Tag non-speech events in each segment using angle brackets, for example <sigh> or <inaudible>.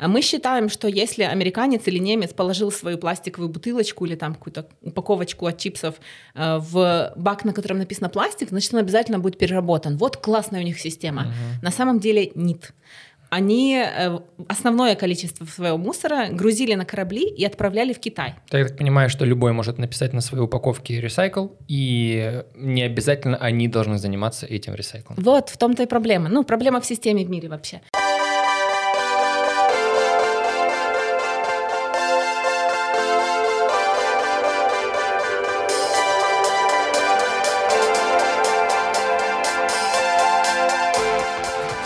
А Мы считаем, что если американец или немец положил свою пластиковую бутылочку или там какую-то упаковочку от чипсов э, в бак, на котором написано пластик, значит, он обязательно будет переработан. Вот классная у них система. Мгм. На самом деле нет. Они э, основное количество своего мусора грузили на корабли и отправляли в Китай. Я так понимаю, что любой может написать на своей упаковке recycle, и не обязательно они должны заниматься этим ресайклом. Вот в том-то и проблема. Ну, проблема в системе в мире вообще.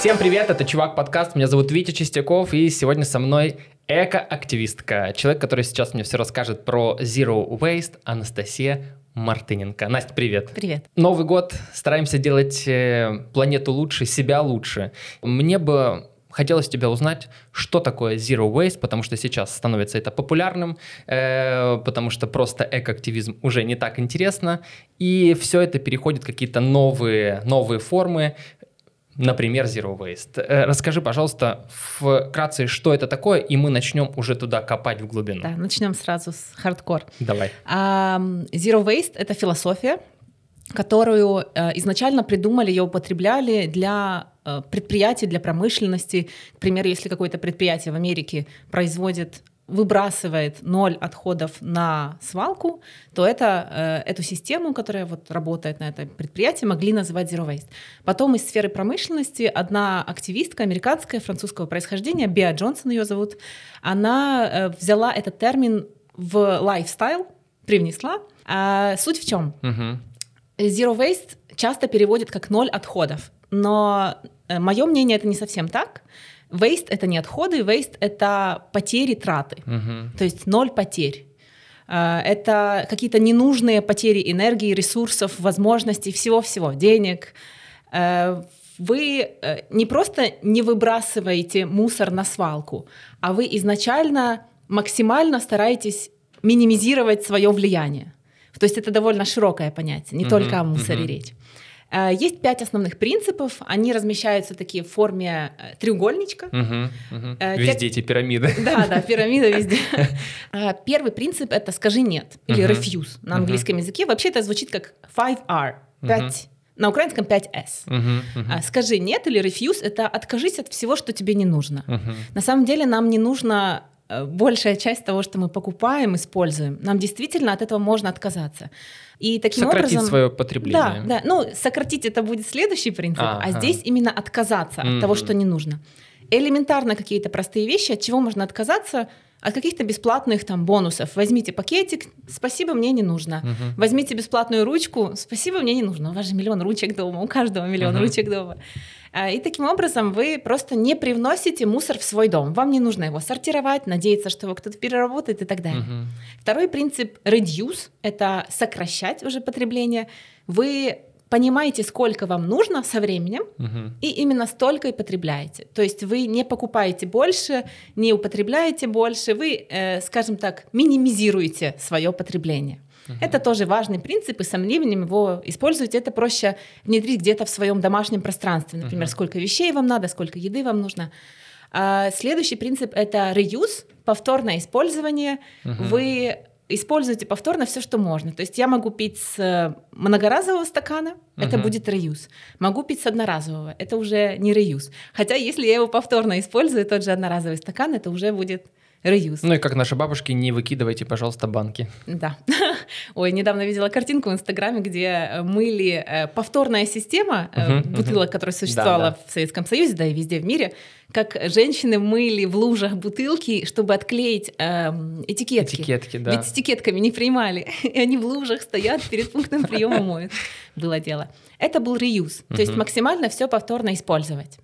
Всем привет, это Чувак подкаст, меня зовут Витя Чистяков, и сегодня со мной эко-активистка, человек, который сейчас мне все расскажет про Zero Waste, Анастасия Мартыненко. Настя, привет. Привет. Новый год, стараемся делать э, планету лучше, себя лучше. Мне бы хотелось тебя узнать, что такое Zero Waste, потому что сейчас становится это популярным, э, потому что просто экоактивизм уже не так интересно, и все это переходит в какие-то новые, новые формы, например, Zero Waste. Э, расскажи, пожалуйста, вкратце, что это такое, и мы начнем уже туда копать в глубину. Да, начнем сразу с хардкор. Давай. Zero Waste — это философия, которую э, изначально придумали, ее употребляли для э, предприятий, для промышленности. К примеру, если какое-то предприятие в Америке производит выбрасывает ноль отходов на свалку, то это, э, эту систему, которая вот работает на этом предприятии, могли называть Zero Waste. Потом из сферы промышленности одна активистка американская, французского происхождения, Биа Джонсон ее зовут, она э, взяла этот термин в lifestyle, привнесла. А суть в чем? Мгм. Zero Waste часто переводят как ноль отходов, но мое мнение это не совсем так. Waste это не отходы, waste это потери, траты, Мгм. то есть ноль потерь. А, Это какие-то ненужные потери энергии, ресурсов, возможностей, всего-всего, денег. Э, Вы э, не просто не выбрасываете мусор на свалку, а вы изначально максимально стараетесь минимизировать свое влияние. То есть это довольно широкое понятие, не Мгм, только о мусоре мгм. речь. Э, Есть пять основных принципов. Они размещаются такие в форме э, треугольничка. Мгм. Мгм. Э, Везде эти пирамиды. <laughs> Да, да, пирамида <laughs> везде. Первый принцип это скажи нет или refuse на английском языке. Вообще это звучит как 5R, 5, на украинском 5S. Мгм. Мгм. А, Скажи нет или refuse это откажись от всего, что тебе не нужно. Мгм. На самом деле нам не нужно большая часть того, что мы покупаем, используем. Нам действительно от этого можно отказаться. И таким Сократить образом... свое потребление. Да, да. Ну, сократить это будет следующий принцип, а Ага. здесь именно отказаться от того, что не нужно. Элементарно какие-то простые вещи, от чего можно отказаться, от каких-то бесплатных там бонусов. Возьмите пакетик, спасибо, мне не нужно. Мгм. Возьмите бесплатную ручку, спасибо, мне не нужно. У вас же миллион ручек дома, у каждого миллион Мгм. ручек дома. А, И таким образом вы просто не привносите мусор в свой дом. Вам не нужно его сортировать, надеяться, что его кто-то переработает и так далее. Мгм. Второй принцип reduce — это сокращать уже потребление. Вы понимаете, сколько вам нужно со временем, Мгм. и именно столько и потребляете. То есть вы не покупаете больше, не употребляете больше, вы, э, скажем так, минимизируете свое потребление. Это тоже важный принцип, и со временем его используйте. Это проще внедрить где-то в своем домашнем пространстве. Например, Мгм. сколько вещей вам надо, сколько еды вам нужно. А следующий принцип — это reuse, повторное использование. Мгм. Вы используете повторно все, что можно. То есть я могу пить с э, многоразового стакана, это Мгм. будет реюз. Могу пить с одноразового, это уже не реюз. Хотя если я его повторно использую, тот же одноразовый стакан, это уже будет реюз. Ну и как наши бабушки, не выкидывайте, пожалуйста, банки. Да. <laughs> Ой, недавно видела картинку в Инстаграме, где э, мыли э, повторная система э, мгм. бутылок, которая существовала Да, в Советском Союзе, да и везде в мире, как женщины мыли в лужах бутылки, чтобы отклеить эм, этикетки. Этикетки, да. Ведь с этикетками не принимали. <laughs> И они в лужах стоят перед пунктом приема моют. Было дело. Это был реюз. То есть максимально все повторно использовать.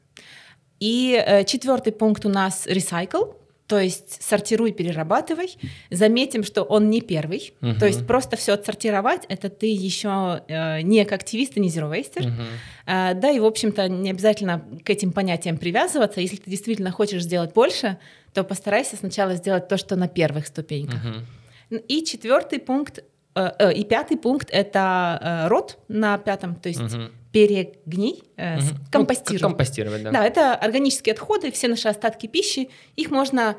И э, четвертый пункт у нас recycle. То есть сортируй, перерабатывай. Заметим, что он не первый. Мгм. То есть просто все отсортировать, это ты еще э, не как активист и не zero waster. Мгм. А, да, и, в общем-то, не обязательно к этим понятиям привязываться. Если ты действительно хочешь сделать больше, то постарайся сначала сделать то, что на первых ступеньках. Мгм. И четвертый пункт и пятый пункт это э, рот на пятом, то есть угу. перегний, угу. компостировать. Ну, компостировать, да. Да, это органические отходы, все наши остатки пищи, их можно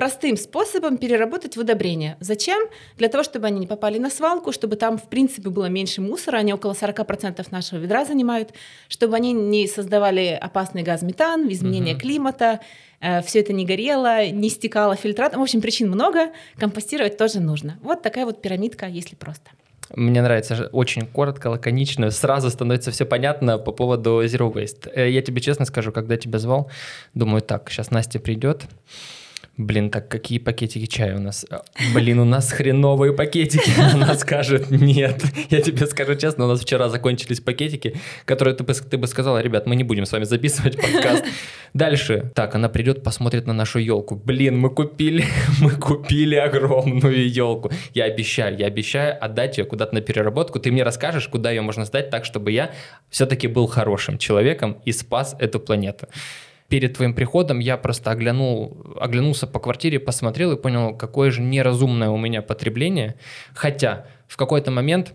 простым способом переработать в удобрения. Зачем? Для того, чтобы они не попали на свалку, чтобы там, в принципе, было меньше мусора, они около 40% нашего ведра занимают, чтобы они не создавали опасный газ метан, изменение угу. климата, э, все это не горело, не стекало фильтратом. В общем, причин много, компостировать тоже нужно. Вот такая вот пирамидка, если просто. Мне нравится очень коротко, лаконично, сразу становится все понятно по поводу Zero Waste. Э, я тебе честно скажу, когда тебя звал, думаю, так, сейчас Настя придет, Блин, так какие пакетики чая у нас? А, блин, у нас хреновые пакетики. <laughs> Она скажет, нет. Я тебе скажу честно, у нас вчера закончились пакетики, которые ты бы, ты бы сказала, ребят, мы не будем с вами записывать подкаст. Дальше. Так, она придет, посмотрит на нашу елку. Блин, мы купили, <laughs> мы купили огромную елку. Я обещаю, я обещаю отдать ее куда-то на переработку. Ты мне расскажешь, куда ее можно сдать так, чтобы я все-таки был хорошим человеком и спас эту планету перед твоим приходом я просто оглянул, оглянулся по квартире, посмотрел и понял, какое же неразумное у меня потребление. Хотя в какой-то момент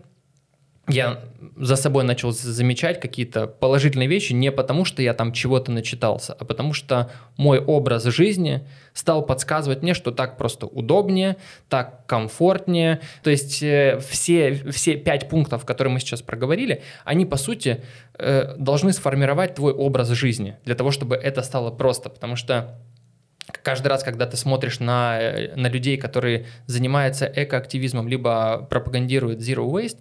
я за собой начал замечать какие-то положительные вещи не потому, что я там чего-то начитался, а потому что мой образ жизни стал подсказывать мне, что так просто удобнее, так комфортнее. То есть э, все, все пять пунктов, которые мы сейчас проговорили, они, по сути, э, должны сформировать твой образ жизни для того, чтобы это стало просто. Потому что каждый раз, когда ты смотришь на, э, на людей, которые занимаются экоактивизмом, либо пропагандируют zero waste,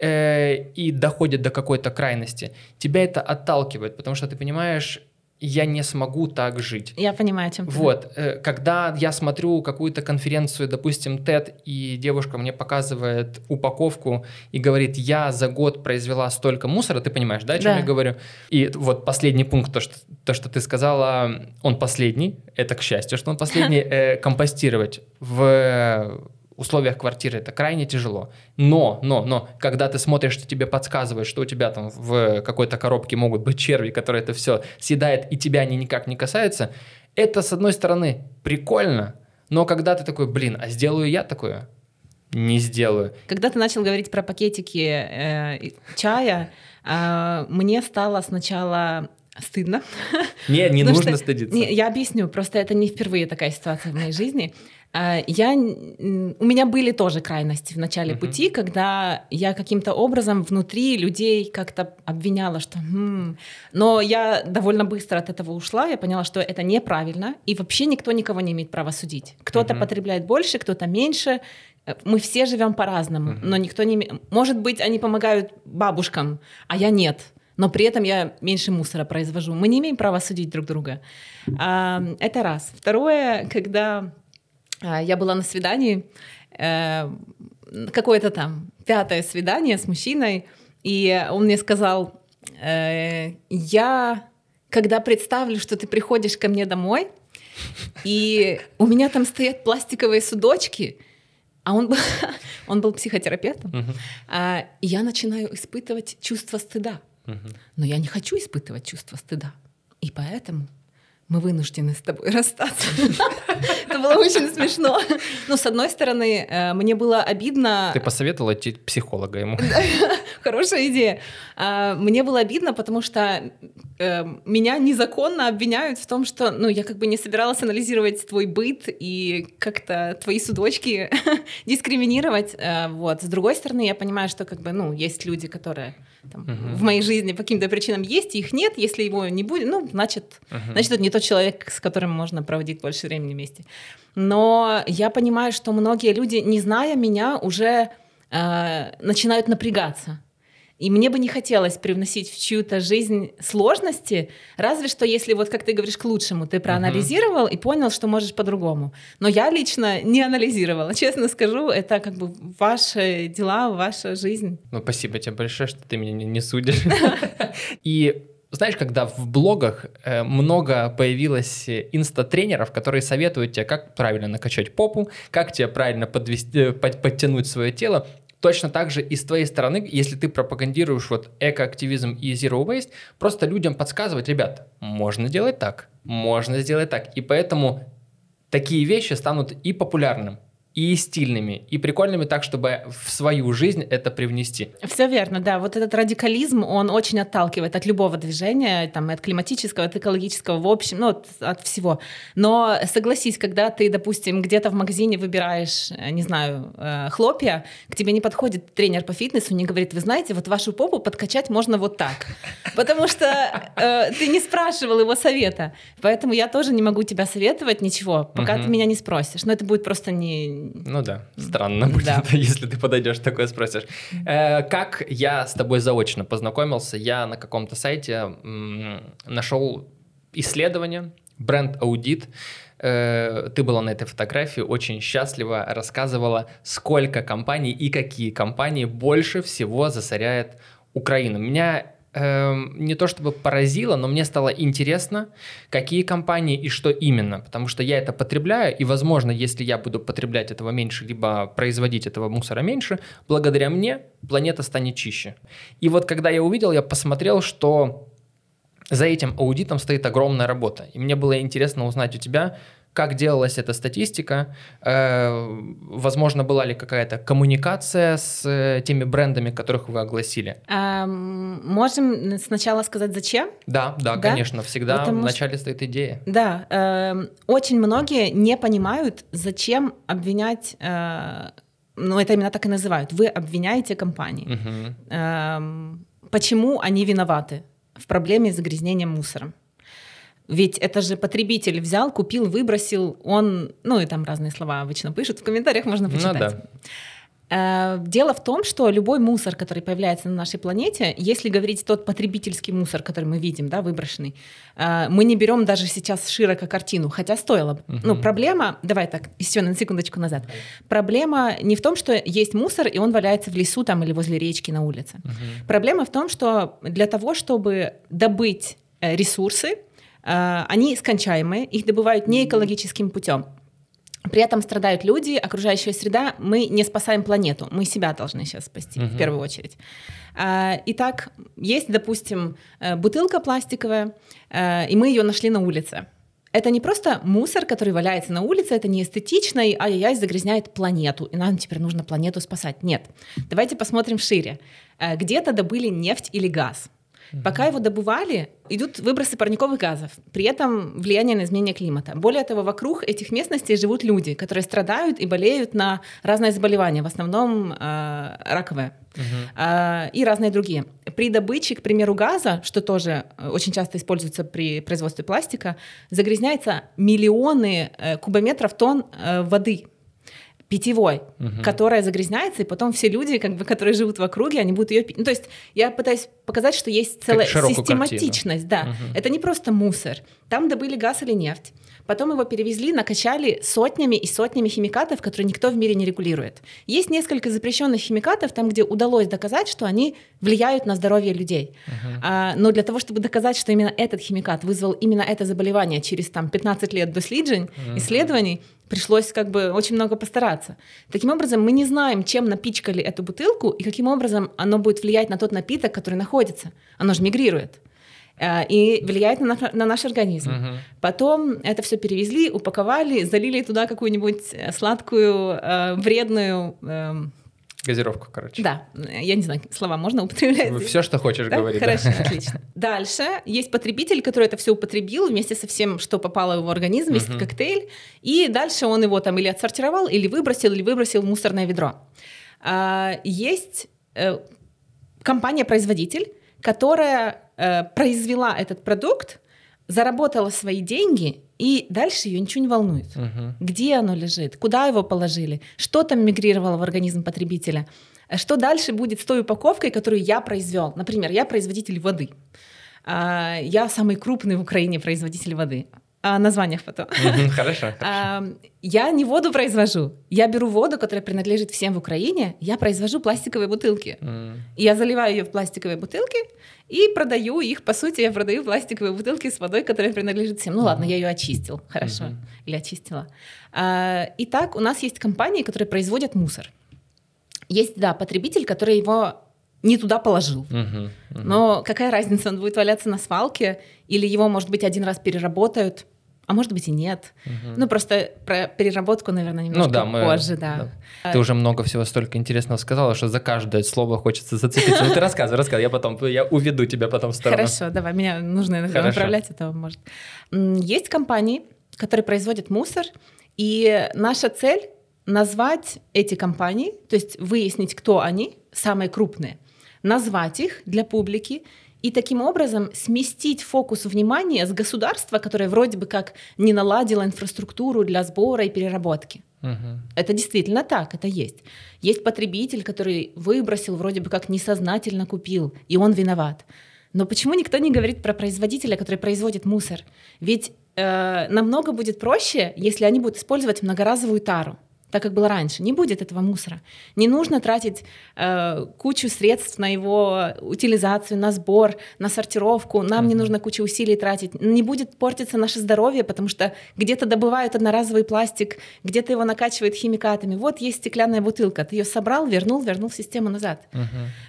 э, и доходит до какой-то крайности, тебя это отталкивает, потому что ты понимаешь, я не смогу так жить. Я понимаю, ты. Вот, э, когда я смотрю какую-то конференцию, допустим, TED, и девушка мне показывает упаковку и говорит, я за год произвела столько мусора, ты понимаешь, да, о чем да. я говорю? И вот последний пункт, то что, то, что ты сказала, он последний, это к счастью, что он последний, <laughs> э, компостировать в условиях квартиры это крайне тяжело. Но, но, но, когда ты смотришь, что тебе подсказывают, что у тебя там в какой-то коробке могут быть черви, которые это все съедает, и тебя они никак не касаются, это, с одной стороны, прикольно, но когда ты такой, блин, а сделаю я такое? Не сделаю. Когда ты начал говорить про пакетики э, чая, э, мне стало сначала стыдно. Не, не <laughs> нужно что, стыдиться. Не, я объясню, просто это не впервые такая ситуация в моей жизни. А, я, у меня были тоже крайности в начале uh-huh. пути, когда я каким-то образом внутри людей как-то обвиняла, что... Хм. Но я довольно быстро от этого ушла, я поняла, что это неправильно, и вообще никто никого не имеет права судить. Кто-то uh-huh. потребляет больше, кто-то меньше, мы все живем по-разному, uh-huh. но никто не... Может быть, они помогают бабушкам, а я нет но при этом я меньше мусора произвожу. Мы не имеем права судить друг друга. Это раз. Второе, когда а, я была на свидании, э, какое-то там пятое свидание с мужчиной, и он мне сказал, э, я, когда представлю, что ты приходишь ко мне домой, и у меня там стоят пластиковые судочки, а он был, <laughs> он был психотерапевтом, uh-huh. и я начинаю испытывать чувство стыда. Uh-huh. Но я не хочу испытывать чувство стыда. И поэтому мы вынуждены с тобой <laughs> расстаться. Это было очень смешно. Но с одной стороны, э, мне было обидно... Ты посоветовала идти психолога ему. Хорошая идея. А, мне было обидно, потому что э, меня незаконно обвиняют в том, что ну, я как бы не собиралась анализировать твой быт и как-то твои судочки <laughs> дискриминировать. Э, вот. С другой стороны, я понимаю, что как бы, ну, есть люди, которые там, uh-huh. в моей жизни по каким-то причинам есть, их нет. Если его не будет, ну, значит, uh-huh. значит, это не тот человек, с которым можно проводить больше времени вместе. Но я понимаю, что многие люди, не зная меня, уже э, начинают напрягаться. И мне бы не хотелось привносить в чью-то жизнь сложности, разве что если, вот как ты говоришь, к лучшему, ты проанализировал uh-huh. и понял, что можешь по-другому. Но я лично не анализировала. <laughs> Честно скажу, это как бы ваши дела, ваша жизнь. Ну, спасибо тебе большое, что ты меня не судишь. <laughs> И знаешь, когда в блогах э, много появилось инста-тренеров, которые советуют тебе, как правильно накачать попу, как тебе правильно подвести, э, под, подтянуть свое тело, Точно так же и с твоей стороны, если ты пропагандируешь вот экоактивизм и zero waste, просто людям подсказывать, ребят, можно сделать так, можно сделать так. И поэтому такие вещи станут и популярным. И стильными, и прикольными так, чтобы в свою жизнь это привнести. Все верно, да. Вот этот радикализм, он очень отталкивает от любого движения, там, от климатического, от экологического, в общем, ну, от, от всего. Но согласись, когда ты, допустим, где-то в магазине выбираешь, э, не знаю, э, хлопья, к тебе не подходит тренер по фитнесу, не говорит, вы знаете, вот вашу попу подкачать можно вот так. Потому что э, ты не спрашивал его совета. Поэтому я тоже не могу тебя советовать ничего, пока ты меня не спросишь. Но это будет просто не ну да, странно будет, да. <laughs> если ты подойдешь такое спросишь. Э, как я с тобой заочно познакомился? Я на каком-то сайте м, нашел исследование, бренд-аудит. Э, ты была на этой фотографии, очень счастливо рассказывала, сколько компаний и какие компании больше всего засоряет Украину. Меня Эм, не то чтобы поразило, но мне стало интересно, какие компании и что именно, потому что я это потребляю, и, возможно, если я буду потреблять этого меньше, либо производить этого мусора меньше, благодаря мне планета станет чище. И вот когда я увидел, я посмотрел, что за этим аудитом стоит огромная работа. И мне было интересно узнать у тебя, как делалась эта статистика, э, возможно, была ли какая-то коммуникация с э, теми брендами, которых вы огласили? А, можем сначала сказать, зачем? Да, да, да? конечно, всегда Потому в начале стоит идея. Да, э, очень многие не понимают, зачем обвинять э, ну, это именно так и называют. Вы обвиняете компании. Угу. Э, почему они виноваты в проблеме с загрязнением мусором? Ведь это же потребитель взял, купил, выбросил, он, ну и там разные слова обычно пишут, в комментариях можно ну почитать. Ну, да. Дело в том, что любой мусор, который появляется на нашей планете, если говорить тот потребительский мусор, который мы видим, да, выброшенный, э, мы не берем даже сейчас широко картину, хотя стоило бы. Угу. Ну, проблема, давай так, еще на секундочку назад. Проблема не в том, что есть мусор, и он валяется в лесу там или возле речки на улице. Угу. Проблема в том, что для того, чтобы добыть э, ресурсы, Э, они скончаемые, их добывают не экологическим путем. При этом страдают люди, окружающая среда. Мы не спасаем планету, мы себя должны сейчас спасти угу. в первую очередь. Э, итак, есть, допустим, э, бутылка пластиковая, и мы ее нашли на улице. Это не просто мусор, который валяется на улице, это не эстетично, и ай-яй загрязняет планету, и нам теперь нужно планету спасать. Нет. Давайте посмотрим шире. Где-то добыли нефть или газ. Пока его добывали, идут выбросы парниковых газов, при этом влияние на изменение климата. Более того, вокруг этих местностей живут люди, которые страдают и болеют на разные заболевания, в основном э, раковые uh-huh. э, и разные другие. При добыче, к примеру, газа, что тоже очень часто используется при производстве пластика, загрязняется миллионы э, кубометров тонн э, воды питьевой, угу. которая загрязняется, и потом все люди, как бы, которые живут в округе, они будут ее пить. Ну, то есть я пытаюсь показать, что есть целая систематичность. Картину. Да, угу. это не просто мусор. Там добыли газ или нефть. Потом его перевезли, накачали сотнями и сотнями химикатов, которые никто в мире не регулирует. Есть несколько запрещенных химикатов, там, где удалось доказать, что они влияют на здоровье людей. Uh-huh. А, но для того, чтобы доказать, что именно этот химикат вызвал именно это заболевание через там, 15 лет доследжень, uh-huh. исследований, пришлось как бы очень много постараться. Таким образом, мы не знаем, чем напичкали эту бутылку и каким образом оно будет влиять на тот напиток, который находится. Оно же мигрирует и влияет на, на наш организм. Угу. Потом это все перевезли, упаковали, залили туда какую-нибудь э, сладкую, э, вредную э, Газировку, короче. Да, я не знаю, слова можно употреблять. Все, что хочешь да? говорить. Хорошо, да. <laughs> отлично. Дальше есть потребитель, который это все употребил вместе со всем, что попало в его организм, весь uh-huh. коктейль, и дальше он его там или отсортировал, или выбросил, или выбросил в мусорное ведро. А, есть э, компания-производитель, которая э, произвела этот продукт, заработала свои деньги и дальше ее ничего не волнует. Угу. Где оно лежит, куда его положили, что там мигрировало в организм потребителя, что дальше будет с той упаковкой, которую я произвел. Например, я производитель воды. А, я самый крупный в Украине производитель воды. О названиях потом. <laughs> Хорошо. Я не воду произвожу. Я беру воду, которая принадлежит всем в Украине, я произвожу пластиковые бутылки. Я заливаю ее в пластиковые бутылки и продаю их. По сути, я продаю пластиковые бутылки с водой, которая принадлежит всем. Ну ладно, я ее очистил. Хорошо. Или очистила. А, итак, у нас есть компании, которые производят мусор. Есть, да, потребитель, который его не туда положил. Uh-huh, uh-huh. Но какая разница, он будет валяться на свалке, или его, может быть, один раз переработают, а может быть и нет. Мгм. Ну, просто про переработку, наверное, немножко Ну да, мы- позже, да. Ты уже много всего столько интересного сказала, что за каждое слово хочется зацепиться. Ну ты рассказывай, рассказывай, я потом, я уведу тебя потом в сторону. Хорошо, давай, меня нужно иногда Хорошо. направлять, это может. М, Есть компании, которые производят мусор, и наша цель назвать эти компании, то есть выяснить, кто они, самые крупные, назвать их для публики и таким образом сместить фокус внимания с государства, которое вроде бы как не наладило инфраструктуру для сбора и переработки. Мгм. Это действительно так, это есть. Есть потребитель, который выбросил, вроде бы как несознательно купил, и он виноват. Но почему никто не говорит про производителя, который производит мусор? Ведь э, намного будет проще, если они будут использовать многоразовую тару, так как было раньше. Не будет этого мусора. Не нужно тратить э, кучу средств на его утилизацию, на сбор, на сортировку. Нам не Мгм. нужно кучу усилий тратить. Не будет портиться наше здоровье, потому что где-то добывают одноразовый пластик, где-то его накачивают химикатами. Вот есть стеклянная бутылка. Ты ее собрал, вернул, вернул в систему назад. Мгм.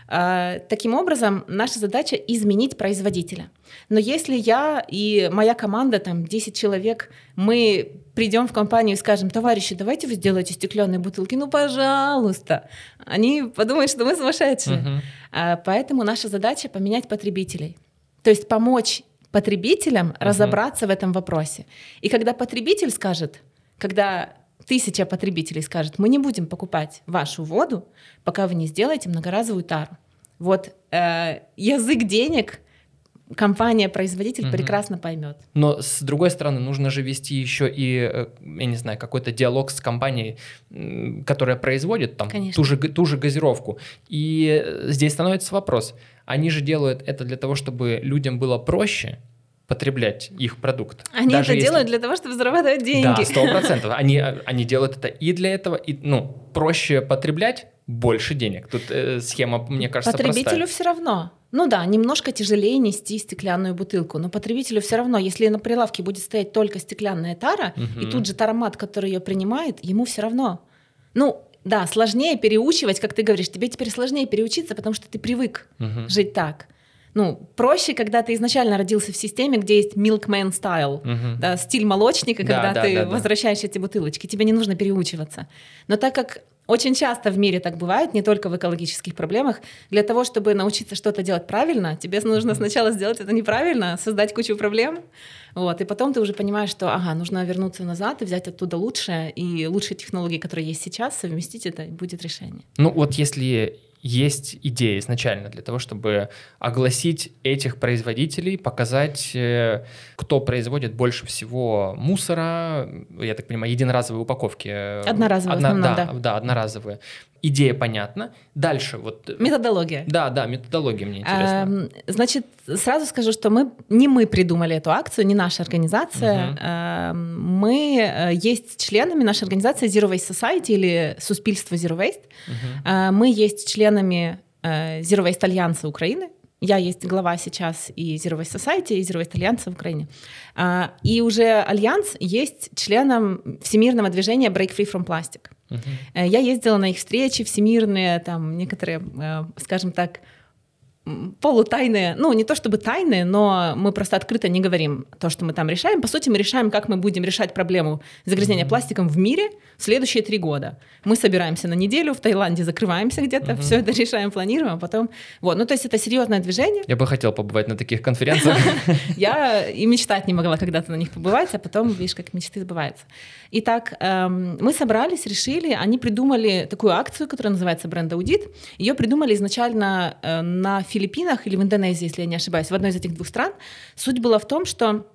А, Таким образом, наша задача изменить производителя. Но если я и моя команда, там 10 человек, мы придем в компанию и скажем, товарищи, давайте вы сделаете стеклянные бутылки, ну пожалуйста, они подумают, что мы сумасшедшие. Мгм. А, Поэтому наша задача поменять потребителей. То есть помочь потребителям разобраться в этом вопросе. И когда потребитель скажет, когда тысяча потребителей скажет, мы не будем покупать вашу воду, пока вы не сделаете многоразовую тару. Вот э, язык денег компания-производитель Мгм. прекрасно поймет. Но с другой стороны, нужно же вести еще и, э, я не знаю, какой-то диалог с компанией, которая производит там Конечно. ту же, ту же газировку. И э, здесь становится вопрос, они же делают это для того, чтобы людям было проще потреблять их продукт. Они Даже это если- делают для того, чтобы зарабатывать деньги. Да, сто процентов. Они, они делают это и для этого, и, ну, проще потреблять больше денег. Тут э, схема, мне кажется, Потребителю простая. все равно. Ну да, немножко тяжелее нести стеклянную бутылку, но потребителю все равно, если на прилавке будет стоять только стеклянная тара, и Мгм. тут же таромат, который ее принимает, ему все равно. Ну, да, сложнее переучивать, как ты говоришь, тебе теперь сложнее переучиться, потому что ты привык Мгм. жить так. Ну, проще, когда ты изначально родился в системе, где есть milkman style, Мгм. да, стиль молочника, Да, когда да, ты да. возвращаешь эти бутылочки, тебе не нужно переучиваться. Но так как очень часто в мире так бывает, не только в экологических проблемах, для того, чтобы научиться что-то делать правильно, тебе нужно сначала сделать это неправильно, создать кучу проблем, вот, и потом ты уже понимаешь, что, ага, нужно вернуться назад и взять оттуда лучшее, и лучшие технологии, которые есть сейчас, совместить это, и будет решение. Ну вот если есть идея изначально для того, чтобы огласить этих производителей, показать, э, кто производит больше всего мусора, я так понимаю, единоразовые упаковки. э, Одноразовые основном, да, да. да, одноразовые. Идея понятна. Дальше вот... э, Методология. Да, да, методология мне интересна. Эм, Значит, сразу скажу, что мы не мы придумали эту акцию, не наша организация. Мгм. Эм, Мы э, есть членами нашей организации Zero Waste Society или Суспільство Zero Waste. Мгм. Э, Мы есть членами Zero Waste Альянса Украины. Я есть глава сейчас и Zero Waste Society, и Zero Waste Alliance'а в Украине. А, И уже Альянс есть членом всемирного движения Break Free from Plastic. Э, Я ездила на их встречи всемирные, там некоторые, э, скажем так, полутайные, ну не то чтобы тайные, но мы просто открыто не говорим то, что мы там решаем. По сути, мы решаем, как мы будем решать проблему загрязнения Мгм. пластиком в мире в следующие три года. Мы собираемся на неделю в Таиланде, закрываемся где-то, Мгм. все это решаем, планируем, а потом... Вот, ну то есть это серьезное движение. Я бы хотел побывать на таких конференциях. <laughs> Я и мечтать не могла когда-то на них побывать, а потом, видишь, как мечты сбываются. Итак, эм, мы собрались, решили, они придумали такую акцию, которая называется «Бренд Аудит». Ее придумали изначально э, на Филиппинах или в Индонезии, если я не ошибаюсь, в одной из этих двух стран. Суть была в том, что...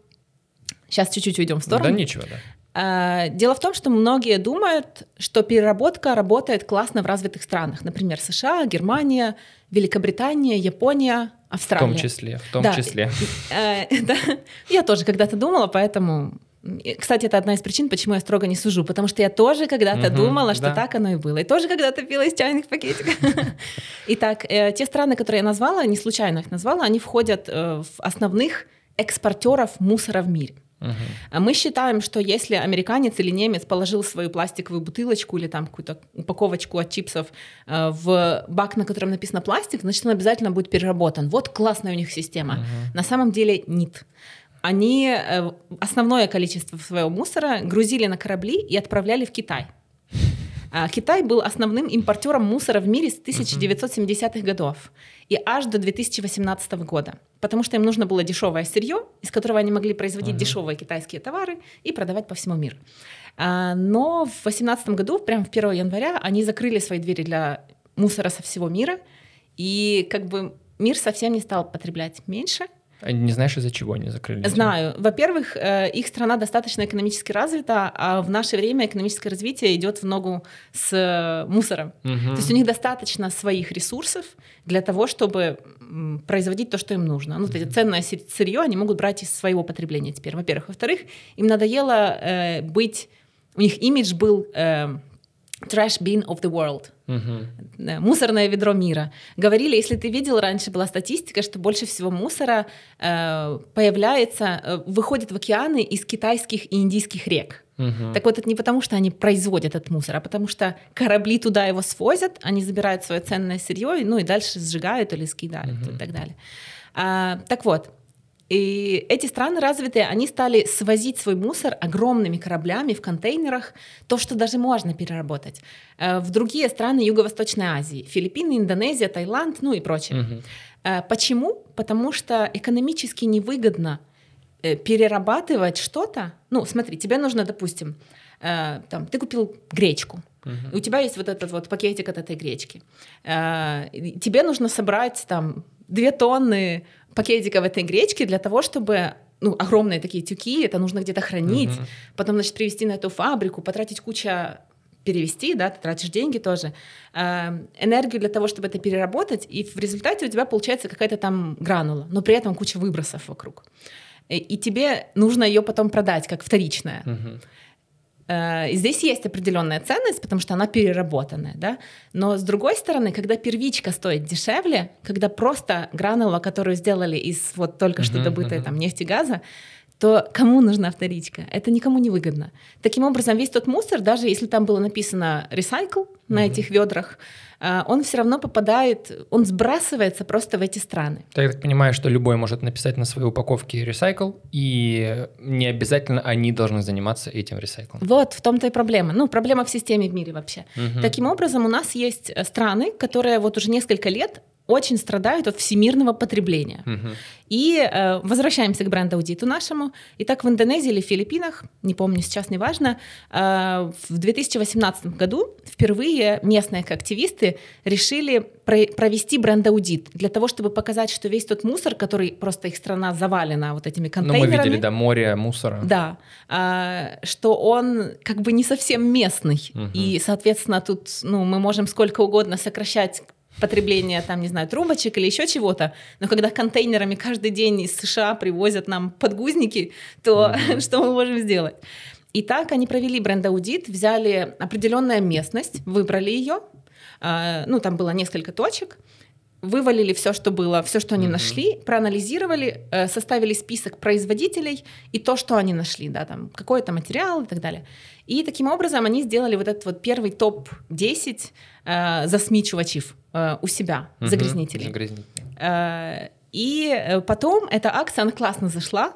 Сейчас чуть-чуть уйдем в Да сторону. ничего, да. А, Дело в том, что многие думают, что переработка работает классно в развитых странах. Например, США, Германия, Великобритания, Япония, В Австралия. том числе, в том Да. числе. Э, <laughs> да. Я тоже когда-то думала, поэтому... Кстати, это одна из причин, почему я строго не сужу, потому что я тоже когда-то Мгм, думала, что да. так оно и было. И тоже когда-то пила из чайных пакетиков. <laughs> Итак, э, те страны, которые я назвала, не случайно их назвала, они входят э, в основных экспортеров мусора в мире. А Мы считаем, что если американец или немец положил свою пластиковую бутылочку или там какую-то упаковочку от чипсов э, в бак, на котором написано пластик, значит, он обязательно будет переработан. Вот классная у них система. Мгм. На самом деле нет. Они э, основное количество своего мусора грузили на корабли и отправляли в Китай. А Китай был основным импортером мусора в мире с 1970-х годов и аж до 2018 года, потому что им нужно было дешевое сырье, из которого они могли производить uh-huh. дешевые китайские товары и продавать по всему миру. А, но в 2018 году, прямо в 1 января, они закрыли свои двери для мусора со всего мира, и как бы мир совсем не стал потреблять меньше, не знаешь, из-за чего они закрыли? Знаю. Во-первых, э, их страна достаточно экономически развита, а в наше время экономическое развитие идет в ногу с э, мусором. Угу. То есть у них достаточно своих ресурсов для того, чтобы производить то, что им нужно. Ну, угу. ценное сырье они могут брать из своего потребления теперь, во-первых. Во-вторых, им надоело э, быть... У них имидж был э, trash bin of the world. Угу. Мусорное ведро мира. Говорили, если ты видел, раньше была статистика, что больше всего мусора э, появляется, э, выходит в океаны из китайских и индийских рек. Угу. Так вот, это не потому, что они производят этот мусор, а потому что корабли туда его свозят, они забирают свое ценное сырье, ну и дальше сжигают или скидают угу. и так далее. А, так вот, и эти страны развитые, они стали свозить свой мусор огромными кораблями в контейнерах, то, что даже можно переработать, э, в другие страны Юго-Восточной Азии, Филиппины, Индонезия, Таиланд, ну и прочее. Угу. Почему? Потому что экономически невыгодно э, перерабатывать что-то. Ну, смотри, тебе нужно, допустим, там, ты купил гречку. И у тебя есть вот этот вот пакетик от этой гречки. Тебе нужно собрать там две тонны пакетиков этой гречки для того, чтобы ну, огромные такие тюки, это нужно где-то хранить, uh-huh. потом, значит, привезти на эту фабрику, потратить куча перевести, да, ты тратишь деньги тоже, э, энергию для того, чтобы это переработать, и в результате у тебя получается какая-то там гранула, но при этом куча выбросов вокруг. И, и тебе нужно ее потом продать как вторичная. Uh-huh. Э, здесь есть определенная ценность, потому что она переработанная, да. Но с другой стороны, когда первичка стоит дешевле, когда просто гранула, которую сделали из вот только что добытой там нефти газа, то кому нужна вторичка? Это никому не выгодно. Таким образом, весь тот мусор, даже если там было написано recycle mm-hmm. на этих ведрах, он все равно попадает, он сбрасывается просто в эти страны. Я так понимаю, что любой может написать на своей упаковке recycle, и не обязательно они должны заниматься этим recycle. Вот, в том-то и проблема. Ну, проблема в системе в мире вообще. Угу. Таким образом, у нас есть страны, которые вот уже несколько лет очень страдают от всемирного потребления. Угу. И э, возвращаемся к бренд-аудиту нашему. Итак, в Индонезии или Филиппинах, не помню, сейчас неважно, э, в 2018 году впервые местные активисты решили про- провести бренд-аудит для того, чтобы показать, что весь тот мусор, который просто их страна завалена вот этими контейнерами. Ну, мы видели, да, море мусора. Да, э, что он как бы не совсем местный. Угу. И, соответственно, тут ну, мы можем сколько угодно сокращать потребление, там, не знаю, трубочек или еще чего-то, но когда контейнерами каждый день из США привозят нам подгузники, то mm-hmm. <laughs> что мы можем сделать? И так они провели бренд-аудит, взяли определенная местность, выбрали ее, а, ну, там было несколько точек, вывалили все, что было, все, что они mm-hmm. нашли, проанализировали, э, составили список производителей и то, что они нашли, да, там какой-то материал и так далее. И таким образом они сделали вот этот вот первый топ-10 э, засмичивачів э, у себя, mm-hmm. загрязнителей. Загрязнители. Э, и э, потом эта акция, она классно зашла,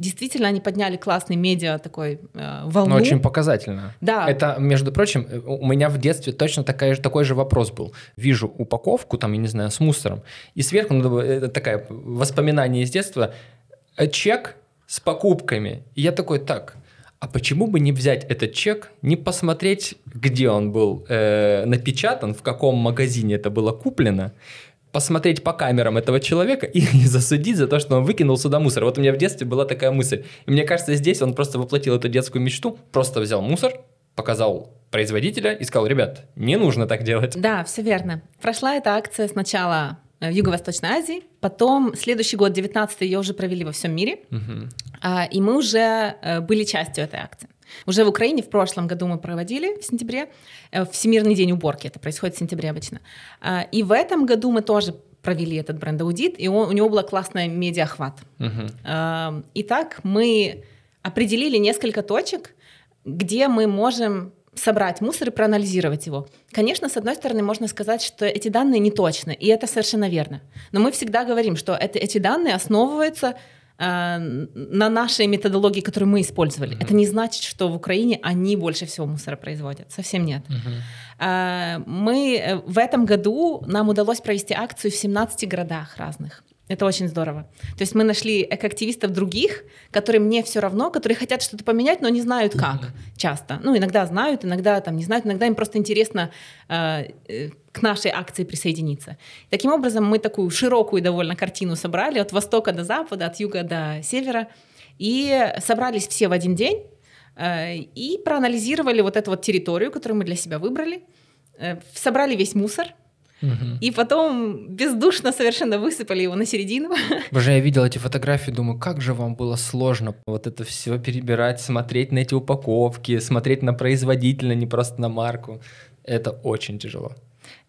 действительно они подняли классный медиа такой э, волну. Ну, очень показательно. Да. Это, между прочим, э, у меня в детстве точно такая, такой же вопрос был. Вижу упаковку, там, я не знаю, с мусором, и сверху, ну, это такое воспоминание из детства, э, чек с покупками. И я такой, так, а почему бы не взять этот чек, не посмотреть, где он был э, напечатан, в каком магазине это было куплено, посмотреть по камерам этого человека и <laughs> засудить за то, что он выкинул сюда мусор. Вот у меня в детстве была такая мысль. И мне кажется, здесь он просто воплотил эту детскую мечту, просто взял мусор, показал производителя и сказал, ребят, не нужно так делать. Да, все верно. Прошла эта акция сначала в Юго-Восточной Азии, потом следующий год, 19 ее уже провели во всем мире, угу. и мы уже э, были частью этой акции. Уже в Украине в прошлом году мы проводили в сентябре э, Всемирный день уборки. Это происходит в сентябре обычно. А, и в этом году мы тоже провели этот бренд-аудит, и он, у него была классная медиахват. Uh-huh. Итак, мы определили несколько точек, где мы можем собрать мусор и проанализировать его. Конечно, с одной стороны, можно сказать, что эти данные не точны, и это совершенно верно. Но мы всегда говорим, что это, эти данные основываются э, на нашей методологии, которую мы использовали. Mm-hmm. Это не значит, что в Украине они больше всего мусора производят. Совсем нет. Mm-hmm. Мы в этом году нам удалось провести акцию в 17 городах разных. Это очень здорово. То есть мы нашли экоактивистов других, которые мне все равно, которые хотят что-то поменять, но не знают как часто. Ну, иногда знают, иногда там не знают, иногда им просто интересно э, э, к нашей акции присоединиться. Таким образом, мы такую широкую довольно картину собрали от востока до запада, от юга до севера, и собрались все в один день э, и проанализировали вот эту вот территорию, которую мы для себя выбрали, э, собрали весь мусор, и потом бездушно совершенно высыпали его на середину. <laughs> Боже, я видел эти фотографии, думаю, как же вам было сложно вот это все перебирать, смотреть на эти упаковки, смотреть на производителя, не просто на марку. Это очень тяжело.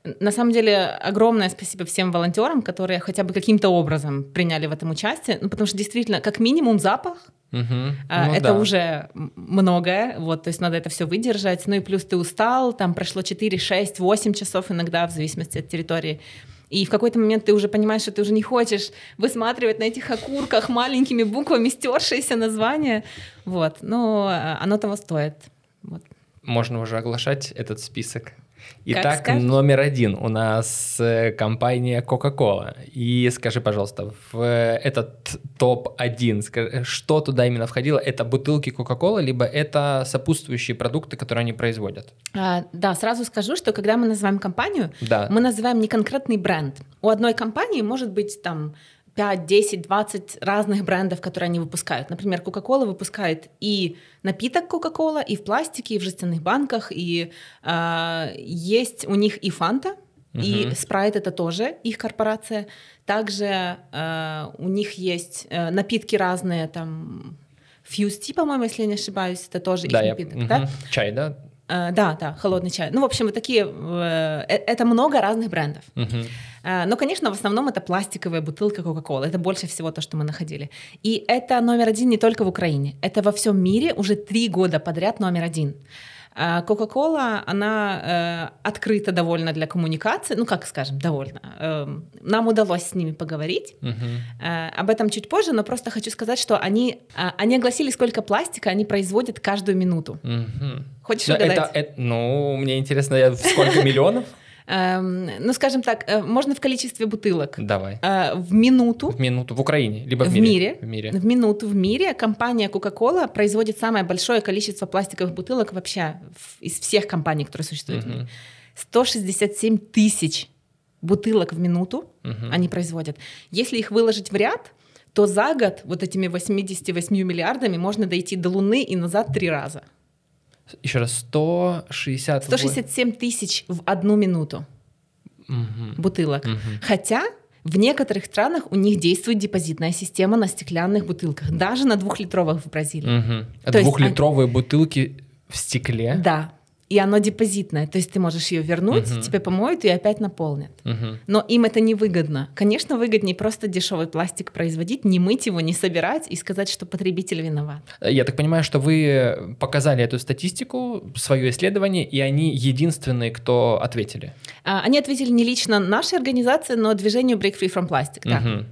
На самом деле, огромное спасибо всем волонтерам, которые хотя бы каким-то образом приняли в этом участие, ну, потому что действительно, как минимум запах, угу. ну, это да. уже многое, вот, то есть надо это все выдержать, ну и плюс ты устал, там прошло 4, 6, 8 часов иногда, в зависимости от территории, и в какой-то момент ты уже понимаешь, что ты уже не хочешь высматривать на этих окурках маленькими буквами стершиеся названия, вот, но а, оно того стоит, вот. Можно уже оглашать этот список Итак, номер один у нас э, компания Coca-Cola. И скажи, пожалуйста, в этот топ-1, что туда именно входило? Это бутылки Coca-Cola, либо это сопутствующие продукты, которые они производят? А, да, сразу скажу, что когда мы называем компанию, да. мы называем не конкретный бренд. У одной компании может быть там 5, 10, 20 разных брендов, которые они выпускают. Например, Coca-Cola выпускает и напиток Coca-Cola, и в пластике, и в жестяных банках, и э, есть у них и Фанта, и Sprite это тоже их корпорация. Также э, у них есть э, напитки разные, там Fuse по-моему, если я не ошибаюсь, это тоже да, их напиток, я... да? Чай, да? Uh, да, да, холодный чай. Ну, в общем, вот такие, uh, это много разных брендов. Uh-huh. Но, конечно, в основном это пластиковая бутылка Coca-Cola. Это больше всего то, что мы находили. И это номер один не только в Украине. Это во всем мире уже три года подряд номер один. Coca-Cola, она э, открыта довольно для коммуникации, ну как скажем, довольно. Э, нам удалось с ними поговорить. Uh-huh. Э, об этом чуть позже, но просто хочу сказать, что они, э, они огласили, сколько пластика они производят каждую минуту. Uh-huh. Хочешь но угадать? Это, это, ну, мне интересно, сколько <laughs> миллионов? Эм, ну, скажем так, э, можно в количестве бутылок. Давай. Э, в минуту. В минуту. В Украине, либо в, в мире. мире. В мире. В минуту в мире компания Coca-Cola производит самое большое количество пластиковых бутылок вообще из всех компаний, которые существуют угу. в мире. 167 тысяч бутылок в минуту угу. они производят. Если их выложить в ряд, то за год вот этими 88 миллиардами можно дойти до Луны и назад три раза. Еще раз, 160... 167 тысяч в одну минуту угу. бутылок. Угу. Хотя в некоторых странах у них действует депозитная система на стеклянных бутылках, даже на двухлитровых в Бразилии. Угу. Двухлитровые они... бутылки в стекле? Да и оно депозитное, то есть ты можешь ее вернуть, uh-huh. тебе помоют и опять наполнят. Uh-huh. Но им это не выгодно. Конечно, выгоднее просто дешевый пластик производить, не мыть его, не собирать и сказать, что потребитель виноват. Я так понимаю, что вы показали эту статистику, свое исследование, и они единственные, кто ответили. А, они ответили не лично нашей организации, но движению Break Free from Plastic. Да.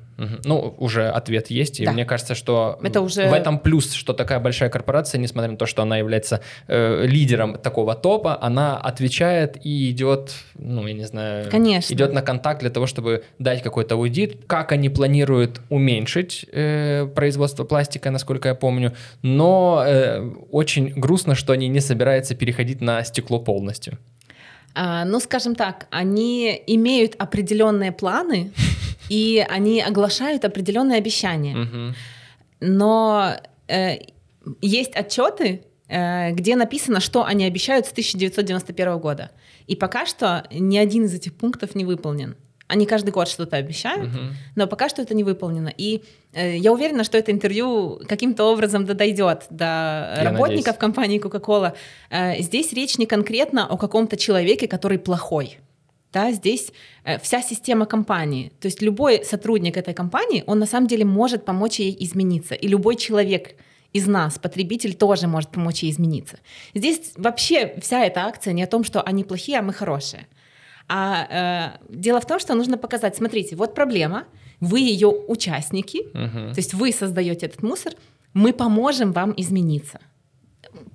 Ну, уже ответ есть, и да. мне кажется, что это уже... в этом плюс, что такая большая корпорация, несмотря на то, что она является э, лидером такого топа, она отвечает и идет, ну, я не знаю, Конечно. идет на контакт для того, чтобы дать какой-то аудит, как они планируют уменьшить э, производство пластика, насколько я помню, но э, очень грустно, что они не собираются переходить на стекло полностью. А, ну, скажем так, они имеют определенные планы, <laughs> и они оглашают определенные обещания. Но э, есть отчеты, э, где написано, что они обещают с 1991 года. И пока что ни один из этих пунктов не выполнен. Они каждый год что-то обещают, uh-huh. но пока что это не выполнено. И э, я уверена, что это интервью каким-то образом дойдет до я работников надеюсь. компании Coca-Cola. Э, здесь речь не конкретно о каком-то человеке, который плохой. Да, здесь э, вся система компании. То есть любой сотрудник этой компании, он на самом деле может помочь ей измениться. И любой человек из нас, потребитель, тоже может помочь ей измениться. Здесь вообще вся эта акция не о том, что они плохие, а мы хорошие. А э, дело в том, что нужно показать, смотрите, вот проблема, вы ее участники, Мгм. то есть вы создаете этот мусор, мы поможем вам измениться.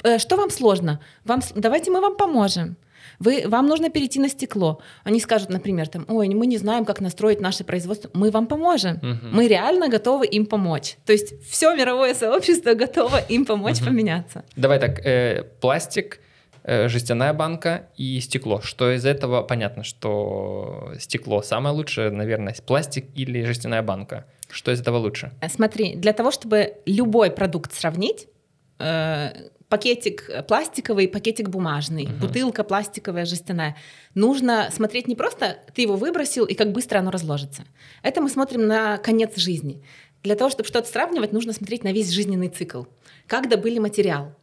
Э, Что вам сложно? Вам, давайте мы вам поможем. Вы, вам нужно перейти на стекло. Они скажут, например, там, ой, мы не знаем, как настроить наше производство. Мы вам поможем. Мгм. Мы реально готовы им помочь. То есть все мировое сообщество <laughs> готово им помочь Мгм. поменяться. Давай так, э, пластик, жестяная банка и стекло. Что из этого понятно, что стекло самое лучшее, наверное, пластик или жестяная банка. Что из этого лучше? Э, Смотри, для того, чтобы любой продукт сравнить, э, пакетик пластиковый, пакетик бумажный, Мгм. бутылка пластиковая, жестяная, нужно смотреть не просто ты его выбросил и как быстро оно разложится. Это мы смотрим на конец жизни. Для того, чтобы что-то сравнивать, нужно смотреть на весь жизненный цикл. Как добыли материал,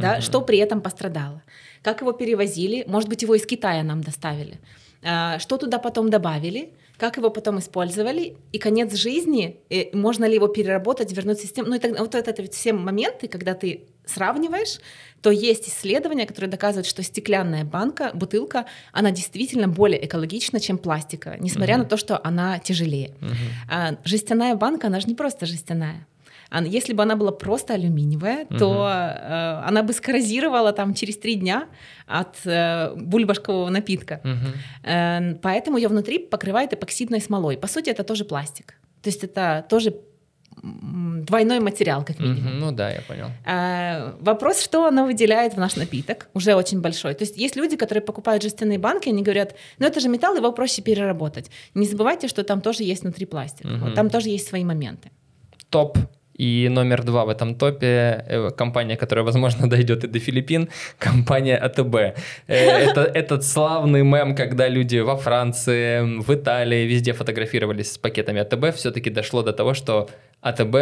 да, Мгм. что при этом пострадало, как его перевозили, может быть, его из Китая нам доставили, а, что туда потом добавили, как его потом использовали, и конец жизни, э, можно ли его переработать, вернуть в систему. Ну, и так, вот это ведь все моменты, когда ты сравниваешь, то есть исследования, которые доказывают, что стеклянная банка, бутылка, она действительно более экологична, чем пластиковая, несмотря Мгм. на то, что она тяжелее. Мгм. А жестяная банка, она же не просто жестяная. Если бы она была просто алюминиевая, то Мгм. э, она бы скоррозировала там через три дня от э, бульбашкового напитка. Мгм. Э, поэтому ее внутри покрывает эпоксидной смолой. По сути, это тоже пластик. То есть это тоже двойной материал, как минимум. Мгм. Ну да, я понял. А, Вопрос, что оно выделяет в наш напиток, уже очень большой. То есть есть люди, которые покупают жестяные банки, они говорят, ну это же металл, его проще переработать. Не забывайте, что там тоже есть внутри пластик. Мгм. Вот там тоже есть свои моменты. Топ. И номер два в этом топе э, компания, которая, возможно, <laughs> дойдет и до Филиппин, <laughs> компания АТБ. Э, Это этот славный мем, когда люди во Франции, в Италии, везде фотографировались с пакетами АТБ, все-таки дошло до того, что АТБ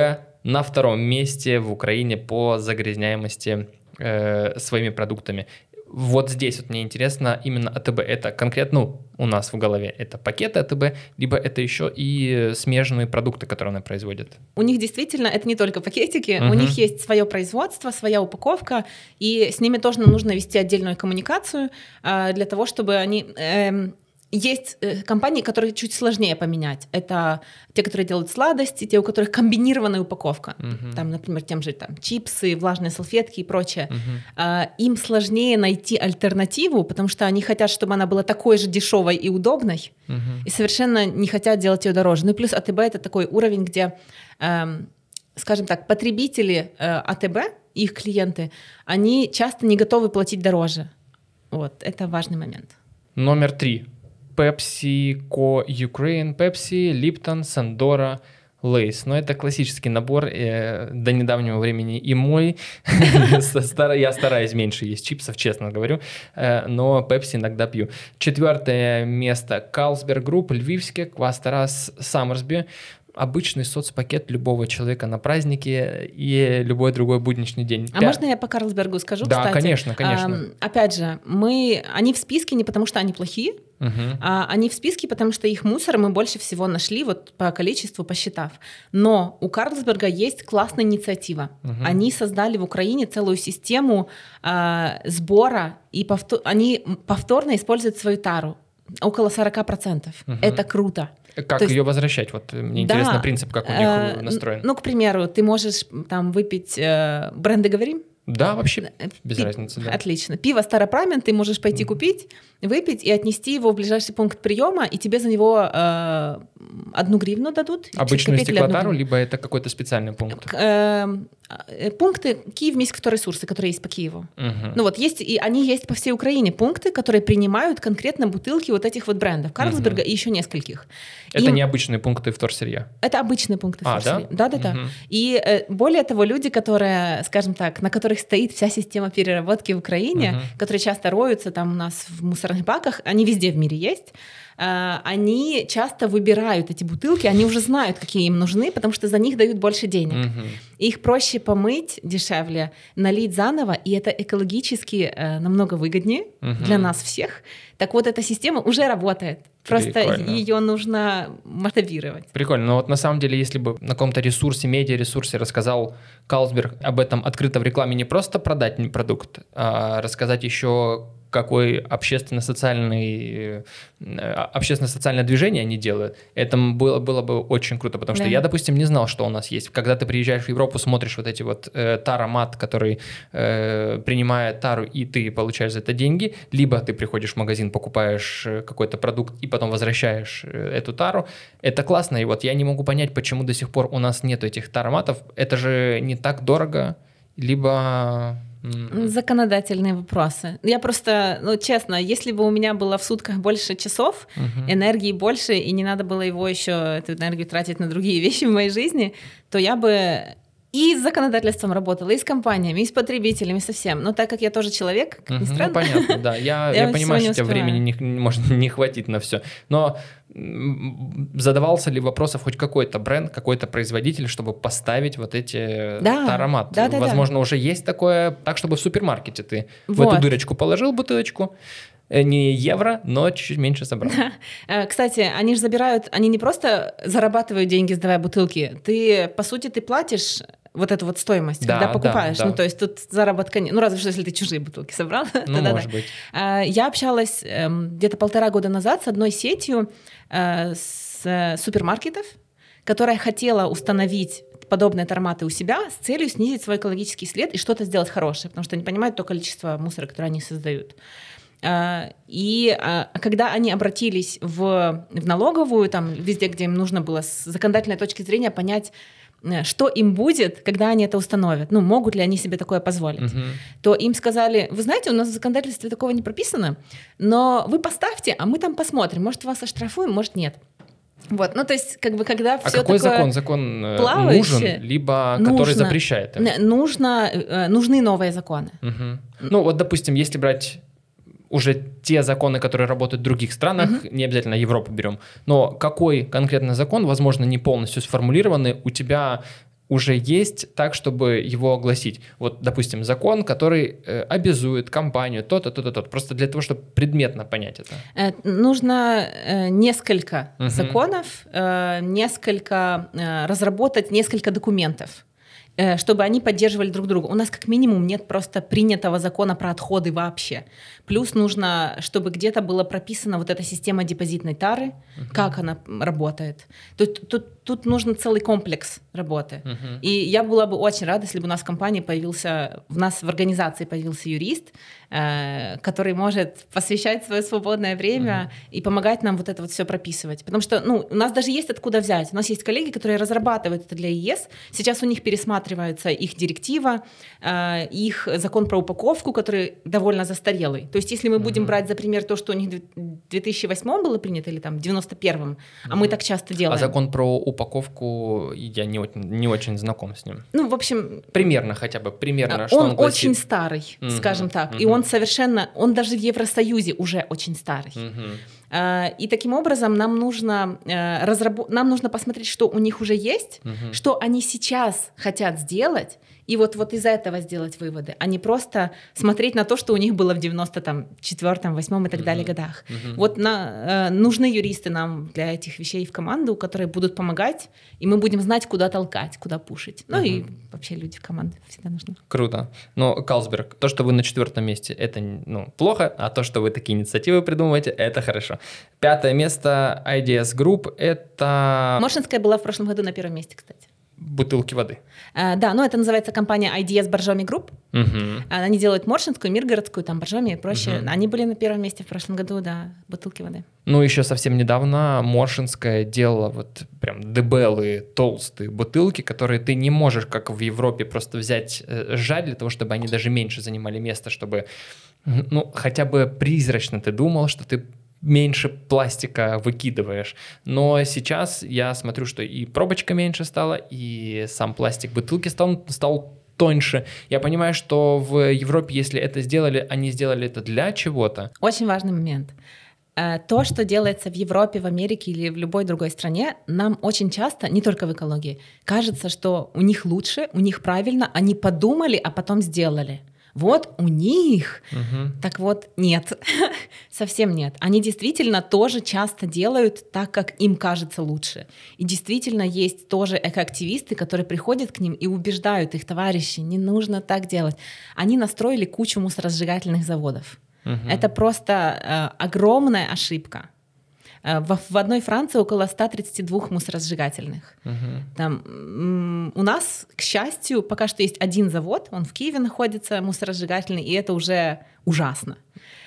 на втором месте в Украине по загрязняемости э, своими продуктами. Вот здесь вот мне интересно именно АТБ. Это конкретно ну, у нас в голове это пакеты АТБ, либо это еще и смежные продукты, которые она производит. У них действительно это не только пакетики, у Мгм. них есть свое производство, своя упаковка, и с ними тоже нужно вести отдельную коммуникацию а, для того, чтобы они... эм, есть э, компании, которые чуть сложнее поменять. Это те, которые делают сладости, те, у которых комбинированная упаковка. Мгм. Там, например, тем же там, чипсы, влажные салфетки и прочее. А, им сложнее найти альтернативу, потому что они хотят, чтобы она была такой же дешевой и удобной, Мгм. и совершенно не хотят делать ее дороже. Ну и плюс АТБ это такой уровень, где, эм, скажем так, потребители э, АТБ, их клиенты, они часто не готовы платить дороже. Вот, это важный момент. Номер три. PepsiCo Ukraine, Pepsi, Lipton, Sandora, Lays. Но это классический набор э, до недавнего времени и мой. <laughs> Я стараюсь меньше есть чипсов, честно говорю, э, но Pepsi иногда пью. Четвертое место Carlsberg Group, Львивске, Квас-Тарас, Саммерсби. Обычный соцпакет любого человека на празднике и любой другой будничный день. А Пя- можно я по Карлсбергу скажу, Да, кстати? конечно, конечно. Опять же, мы, они в списке не потому, что они плохие, Мгм. а они в списке, потому что их мусор мы больше всего нашли вот по количеству посчитав. Но у Карлсберга есть классная инициатива. Мгм. Они создали в Украине целую систему а, сбора, и повто- они повторно используют свою тару. Около 40%. Мгм. Это круто. Как То есть- ее возвращать? Вот э, мне Да, интересно принцип, как у них э, настроен. Ну, к примеру, ты можешь там выпить э, бренды говорим? Да, вообще Э, без пи- разницы, да. Отлично. Пиво Старопрамен ты можешь пойти Мгм. купить, выпить и отнести его в ближайший пункт приема, и тебе за него э, одну гривну дадут. Обычную 60 копеек или одну стеклотару, либо это какой-то специальный пункт? Э, э, пункты Киев ресурсы, которые есть по Киеву. Ну вот есть, и они есть по всей Украине пункты, которые принимают конкретно бутылки вот этих вот брендов, Карлсберга и еще нескольких. Это Им- не обычные пункты вторсырья. Это обычные пункты А, да? вторсырья. Да, да, да. Мгм. И э, более того, люди, которые, скажем так, на которых стоит вся система переработки в Украине, Мгм. которые часто роются там у нас в мусорных баках, они везде в мире есть. Э, Они часто выбирают эти бутылки, они уже знают, какие им нужны, потому что за них дают больше денег. Мгм. Их проще помыть дешевле, налить заново, и это экологически э, намного выгоднее Мгм. для нас всех. Так вот, эта система уже работает. Просто Прикольно. ее нужно масштабировать. Прикольно. Но вот на самом деле, если бы на каком-то ресурсе, медиаресурсе рассказал Калсберг об этом открыто в рекламе, не просто продать продукт, а рассказать еще какой общественно-социальный, э, общественно-социальное движение они делают, это было, было бы очень круто, потому что Да. я, допустим, не знал, что у нас есть. Когда ты приезжаешь в Европу, смотришь вот эти вот э, таромат, который э, принимает тару, и ты получаешь за это деньги, либо ты приходишь в магазин, покупаешь э, какой-то продукт и потом возвращаешь э, эту тару, это классно, и вот я не могу понять, почему до сих пор у нас нет этих тароматов, это же не так дорого, либо... Законодательные вопросы. Я просто, ну честно, если бы у меня было в сутках больше часов, мгм. энергии больше, и не надо было его еще, эту энергию тратить на другие <laughs> вещи в моей жизни, то я бы и с законодательством работала, и с компаниями, и с потребителями, со всем. Но так как я тоже человек, как ни Мгм, странно, Ну, понятно, да. <laughs> Я, Я я понимаю, что не тебе времени не, может <laughs> не хватит на все. Но задавался ли вопросов хоть какой-то бренд, какой-то производитель, чтобы поставить вот эти Да, ароматы? да, да, да. Возможно, уже есть такое, так, чтобы в супермаркете ты в Вот. эту дырочку положил бутылочку, э, не евро, но чуть меньше собрал. <laughs> Э, Кстати, они же забирают, они не просто зарабатывают деньги, сдавая бутылки. Ты, по сути, ты платишь вот эту вот стоимость, Да, когда да, покупаешь. да. Ну, то есть тут заработка... не- Ну, разве что, если ты чужие бутылки собрал. <laughs> Ну, тогда да. может быть. А, Я общалась эм, где-то полтора года назад с одной сетью э, с э, супермаркетов, которая хотела установить подобные торматы у себя с целью снизить свой экологический след и что-то сделать хорошее, потому что они понимают то количество мусора, которое они создают. А, И а, когда они обратились в, в налоговую, там везде, где им нужно было с законодательной точки зрения понять, что им будет, когда они это установят, ну, могут ли они себе такое позволить Мгм. то им сказали, вы знаете, у нас в законодательстве такого не прописано, но вы поставьте, а мы там посмотрим, может вас оштрафуем, может нет. Вот, ну то есть как бы когда А все какой такое закон? Закон э, плавающее, нужен, либо который нужно. запрещает? им? Н- нужно, э, нужны новые законы. Мгм. Ну вот, допустим, если брать уже те законы, которые работают в других странах, не обязательно Европу берем, но какой конкретно закон, возможно, не полностью сформулированный, у тебя уже есть так, чтобы его огласить. Вот, допустим, закон, который э, обязует компанию то-то, то-то, то Просто для того, чтобы предметно понять это. Э, Нужно э, несколько Мгм. законов, э, несколько э, разработать несколько документов чтобы они поддерживали друг друга. У нас как минимум нет просто принятого закона про отходы вообще. Плюс нужно, чтобы где-то была прописана вот эта система депозитной тары, как она работает. Тут, тут, тут нужен целый комплекс работы. Мгм. И я была бы очень рада, если бы у нас в компании появился, в нас в организации появился юрист, э, который может посвящать свое свободное время и помогать нам вот это вот все прописывать. Потому что, ну, у нас даже есть откуда взять. У нас есть коллеги, которые разрабатывают это для ЕС. Сейчас у них пересматривается их директива, э, их закон про упаковку, который довольно застарелый. То есть, если мы будем брать за пример то, что у них в 2008 было принято или там в 91 а мы так часто делаем. А закон про упаковку, я не очень, не очень знаком с ним. Ну, в общем, Примерно хотя бы, примерно, А, что он, он, гласит. очень старый, Мгм, скажем так. И мгм. он совершенно, он даже в Евросоюзе уже очень старый. А, И таким образом нам нужно, э, разрабо- нам нужно посмотреть, что у них уже есть, Мгм. что они сейчас хотят сделать, и вот, вот из этого сделать выводы, а не просто смотреть на то, что у них было в 94-м, 8 и так далее годах. Вот на, э, нужны юристы нам для этих вещей в команду, которые будут помогать, и мы будем знать, куда толкать, куда пушить. Ну и вообще люди в команде всегда нужны. Круто. Но, Калсберг, то, что вы на четвертом месте, это ну, плохо, а то, что вы такие инициативы придумываете, это хорошо. Пятое место IDS Group — это Моршинская была в прошлом году на первом месте, кстати. Бутылки воды. А, да, ну это называется компания IDS Боржоми Групп. Мгм. Они делают Моршинскую, Миргородскую, там Боржоми и прочее. Мгм. Они были на первом месте в прошлом году, да, бутылки воды. Ну, еще совсем недавно Моршинская делала вот прям дебелые, толстые бутылки, которые ты не можешь, как в Европе, просто взять, э, сжать для того, чтобы они даже меньше занимали место, чтобы, ну, хотя бы призрачно ты думал, что ты меньше пластика выкидываешь. Но сейчас я смотрю, что и пробочка меньше стала, и сам пластик бутылки стал, стал тоньше. Я понимаю, что в Европе, если это сделали, они сделали это для чего-то. Очень важный момент. Э, То, что делается в Европе, в Америке или в любой другой стране, нам очень часто, не только в экологии, кажется, что у них лучше, у них правильно, они подумали, а потом сделали. Вот у них. Мгм. Так вот, нет, <laughs> совсем нет. Они действительно тоже часто делают так, как им кажется лучше. И действительно есть тоже экоактивисты, которые приходят к ним и убеждают их товарищи, не нужно так делать. Они настроили кучу мусоросжигательных заводов. Угу. Это просто э, огромная ошибка. Э, в, в одной Франции около 132 мусоросжигательных. Угу. Там, у нас, к счастью, пока что есть один завод, он в Киеве находится, мусоросжигательный, и это уже ужасно.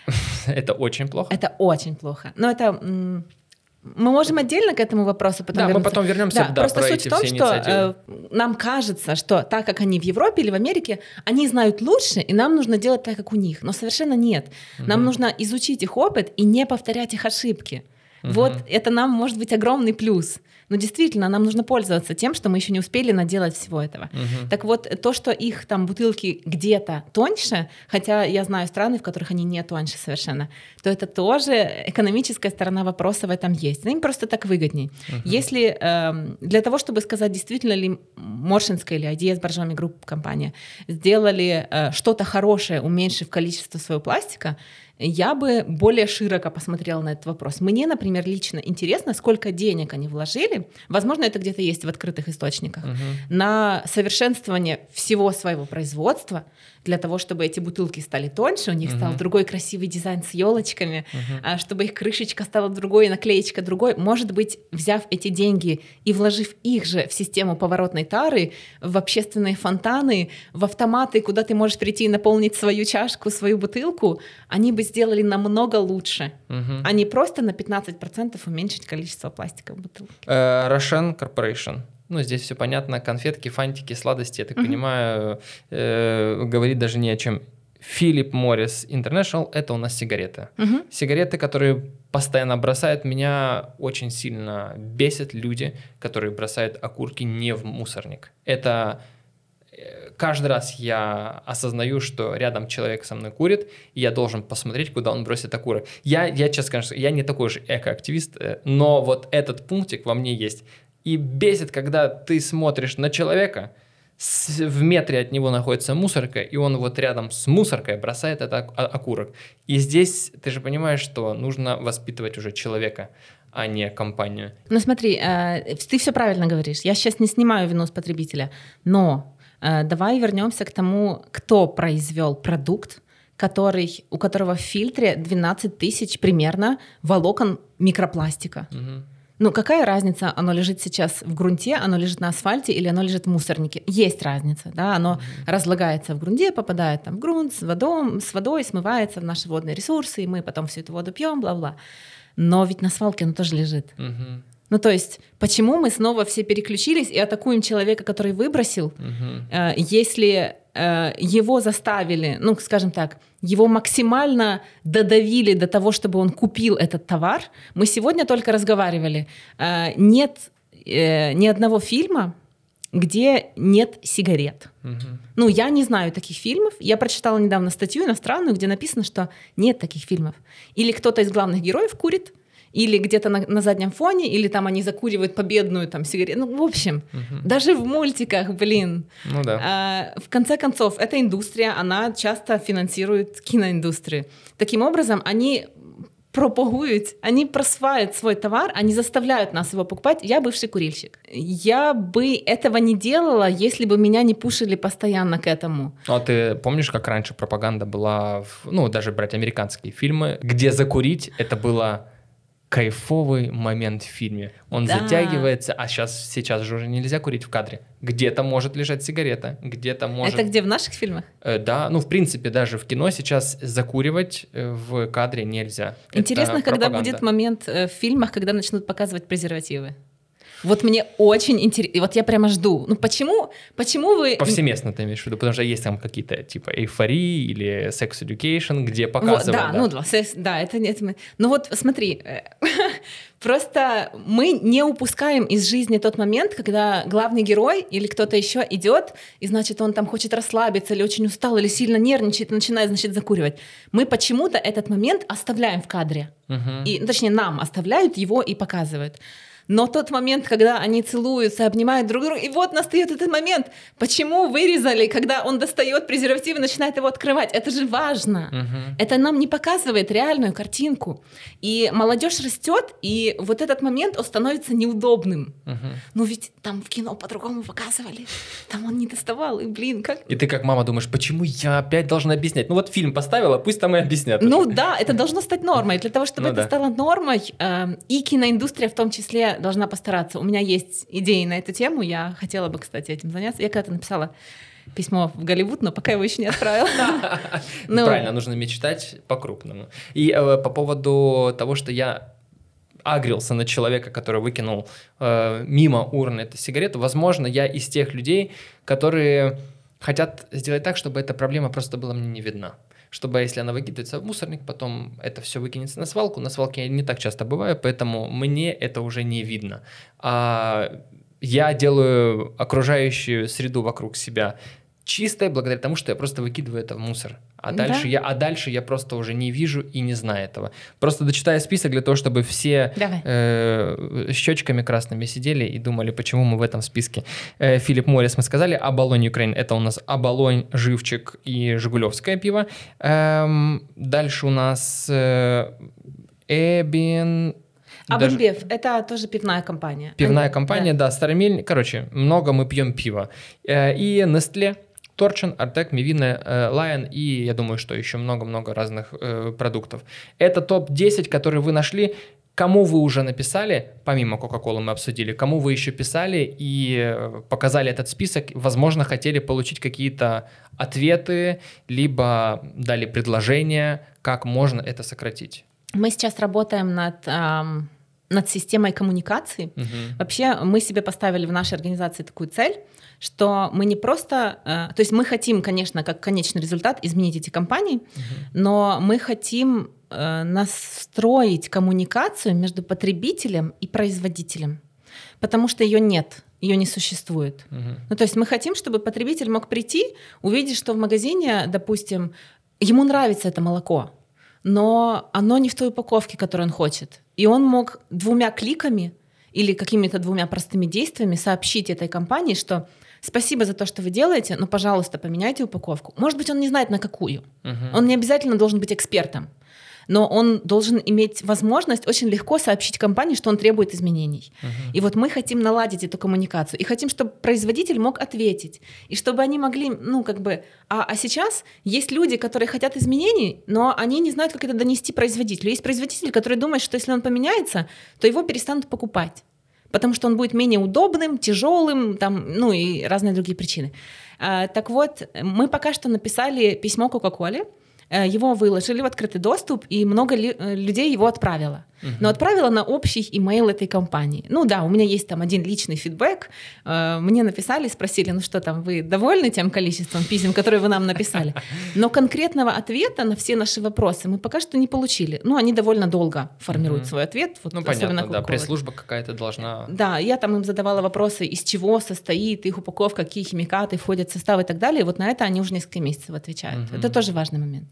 <laughs> Это очень плохо? Это очень плохо. Но это мы можем отдельно к этому вопросу потом да, вернуться. мы потом вернемся. Да, да, просто суть в том, что э, нам кажется, что так как они в Европе или в Америке, они знают лучше, и нам нужно делать так, как у них. Но совершенно нет. Нам угу. нужно изучить их опыт и не повторять их ошибки. Угу. Вот это нам может быть огромный плюс. Но действительно, нам нужно пользоваться тем, что мы еще не успели наделать всего этого. Угу. Так вот, то, что их там бутылки где-то тоньше, хотя я знаю страны, в которых они не тоньше совершенно, то это тоже экономическая сторона вопроса в этом есть. Им просто так выгодней. Угу. Если э, для того, чтобы сказать, действительно ли Моршинская или IDS Боржоми Групп компания сделали э, что-то хорошее, уменьшив количество своего пластика, я бы более широко посмотрела на этот вопрос. Мне, например, лично интересно, сколько денег они вложили, возможно, это где-то есть в открытых источниках, угу. на совершенствование всего своего производства, для того, чтобы эти бутылки стали тоньше, у них uh-huh. стал другой красивый дизайн с елочками, uh-huh. чтобы их крышечка стала другой, наклеечка другой. Может быть, взяв эти деньги и вложив их же в систему поворотной тары, в общественные фонтаны, в автоматы, куда ты можешь прийти и наполнить свою чашку, свою бутылку, они бы сделали намного лучше, uh-huh. а не просто на 15% уменьшить количество пластика в бутылке. Uh, Russian Corporation ну, здесь все понятно, конфетки, фантики, сладости, я так понимаю, э, говорит даже не о чем. Philip Morris International – это у нас сигареты. Угу. Сигареты, которые постоянно бросают. Меня очень сильно бесят люди, которые бросают окурки не в мусорник. Это э, каждый раз я осознаю, что рядом человек со мной курит, и я должен посмотреть, куда он бросит окурок. Я, я честно скажу, я не такой же экоактивист, э, но вот этот пунктик во мне есть. И бесит, когда ты смотришь на человека, в метре от него находится мусорка, и он вот рядом с мусоркой бросает этот окурок. И здесь ты же понимаешь, что нужно воспитывать уже человека, а не компанию. Ну смотри, э, ты все правильно говоришь. Я сейчас не снимаю вину с потребителя, но э, давай вернемся к тому, кто произвел продукт, который, у которого в фильтре 12 тысяч примерно волокон микропластика. Угу. Ну, какая разница, оно лежит сейчас в грунте, оно лежит на асфальте или оно лежит в мусорнике? Есть разница, да, оно mm-hmm. разлагается в грунте, попадает там в грунт с, водой, с водой, смывается в наши водные ресурсы, и мы потом всю эту воду пьем, бла-бла. Но ведь на свалке оно тоже лежит. Mm-hmm. Ну, то есть, почему мы снова все переключились и атакуем человека, который выбросил, угу. если э, его заставили, ну, скажем так, его максимально додавили до того, чтобы он купил этот товар. Мы сегодня только разговаривали. Э, нет э, ни одного фильма, где нет сигарет. Угу. Ну, я не знаю таких фильмов. Я прочитала недавно статью иностранную, где написано, что нет таких фильмов. Или кто-то из главных героев курит, или где-то на, на заднем фоне, или там они закуривают победную там сигарету. Ну, в общем, угу. даже в мультиках, блин. Ну да. А, в конце концов, эта индустрия, она часто финансирует киноиндустрию. Таким образом, они пропагуют, они просваивают свой товар, они заставляют нас его покупать. Я бывший курильщик. Я бы этого не делала, если бы меня не пушили постоянно к этому. Ну, а ты помнишь, как раньше пропаганда была, в, ну, даже брать американские фильмы, где закурить это было кайфовый момент в фильме. Он да. затягивается, а сейчас, сейчас же уже нельзя курить в кадре. Где-то может лежать сигарета, где-то может... Это где, в наших фильмах? Э, да, ну, в принципе, даже в кино сейчас закуривать э, в кадре нельзя. Интересно, Это когда пропаганда. будет момент э, в фильмах, когда начнут показывать презервативы. Вот мне очень интересно, вот я прямо жду. Ну почему, почему вы... Повсеместно ты имеешь в виду, потому что есть там какие-то типа эйфории или sex education, где показывают... Вот, да, да, ну да, секс, да, это... это ну вот смотри, э, <laughs> просто мы не упускаем из жизни тот момент, когда главный герой или кто-то еще идет, и значит он там хочет расслабиться или очень устал, или сильно нервничает, начинает, значит, закуривать. Мы почему-то этот момент оставляем в кадре. Угу. И, ну, точнее, нам оставляют его и показывают. Но тот момент, когда они целуются, обнимают друг друга, и вот настает этот момент, почему вырезали, когда он достает презерватив и начинает его открывать. Это же важно. Мгм. Это нам не показывает реальную картинку. И молодежь растет, и вот этот момент он становится неудобным. Мгм. Ну ведь там в кино по-другому показывали. Там он не доставал, и блин, как... И ты как мама думаешь, почему я опять должна объяснять? Ну вот фильм поставила, пусть там и объяснят. Ну да, это должно стать нормой. Для того, чтобы Ну это да. стало нормой, э, и киноиндустрия в том числе должна постараться. У меня есть идеи на эту тему. Я хотела бы, кстати, этим заняться. Я когда-то написала письмо в Голливуд, но пока его еще не отправила. <laughs> Ну, Правильно, нужно мечтать по-крупному. И э, по поводу того, что я агрился на человека, который выкинул э, мимо урны эту сигарету, возможно, я из тех людей, которые хотят сделать так, чтобы эта проблема просто была мне не видна. Чтобы, если она выкидывается в мусорник, потом это все выкинется на свалку. На свалке я не так часто бываю, поэтому мне это уже не видно. А я делаю окружающую среду вокруг себя чистой благодаря тому, что я просто выкидываю это в мусор. А Да. дальше, я, а дальше я просто уже не вижу и не знаю этого. Просто дочитаю список для того, чтобы все Давай. э, щечками красными сидели и думали, почему мы в этом списке. Э, Филипп Моррис мы сказали, Оболонь Украин это у нас Оболонь, Живчик и Жигулевское пиво. Эм, дальше у нас э, Эбин... А даже- Бомбев — это тоже пивная компания. Пивная Они- компания, да, Старомель. Короче, много мы пьем пива. Э, И Nestle, Торчин, Артек, Мивина, э, Lion и, я думаю, что еще много-много разных э, продуктов. Это топ-10, которые вы нашли. Кому вы уже написали, помимо Кока-Колы мы обсудили, кому вы еще писали и э, показали этот список, возможно, хотели получить какие-то ответы, либо дали предложения, как можно это сократить. Мы сейчас работаем над, ам, над системой коммуникации. Мгм. Вообще мы себе поставили в нашей организации такую цель, что мы не просто, э, то есть мы хотим, конечно, как конечный результат изменить эти компании, но мы хотим э, настроить коммуникацию между потребителем и производителем, потому что ее нет, ее не существует. Мгм. Ну, то есть мы хотим, чтобы потребитель мог прийти, увидеть, что в магазине, допустим, ему нравится это молоко, но оно не в той упаковке, которую он хочет. И он мог двумя кликами или какими-то двумя простыми действиями сообщить этой компании, что спасибо за то, что вы делаете, но, пожалуйста, поменяйте упаковку. Может быть, он не знает, на какую. Мгм. Он не обязательно должен быть экспертом, но он должен иметь возможность очень легко сообщить компании, что он требует изменений. Мгм. И вот мы хотим наладить эту коммуникацию. И хотим, чтобы производитель мог ответить. И чтобы они могли, ну, как бы... А, а сейчас есть люди, которые хотят изменений, но они не знают, как это донести производителю. Есть производитель, который думает, что если он поменяется, то его перестанут покупать. Потому что он будет менее удобным, тяжелым, там, ну и разные другие причины. А, так вот, мы пока что написали письмо Кока-Коле, его выложили в открытый доступ, и много э, людей его отправило. Но отправила на общий имейл этой компании. Ну да, у меня есть там один личный фидбэк. Э, Мне написали, спросили, ну что там, вы довольны тем количеством писем, которые вы нам написали? Но конкретного ответа на все наши вопросы мы пока что не получили. Ну, они довольно долго формируют Мгм. свой ответ. Вот Ну, понятно, да, пресс-служба какая-то должна... Да, я там им задавала вопросы, из чего состоит их упаковка, какие химикаты входят в состав и так далее. И вот на это они уже несколько месяцев отвечают. Мгм. Это тоже важный момент.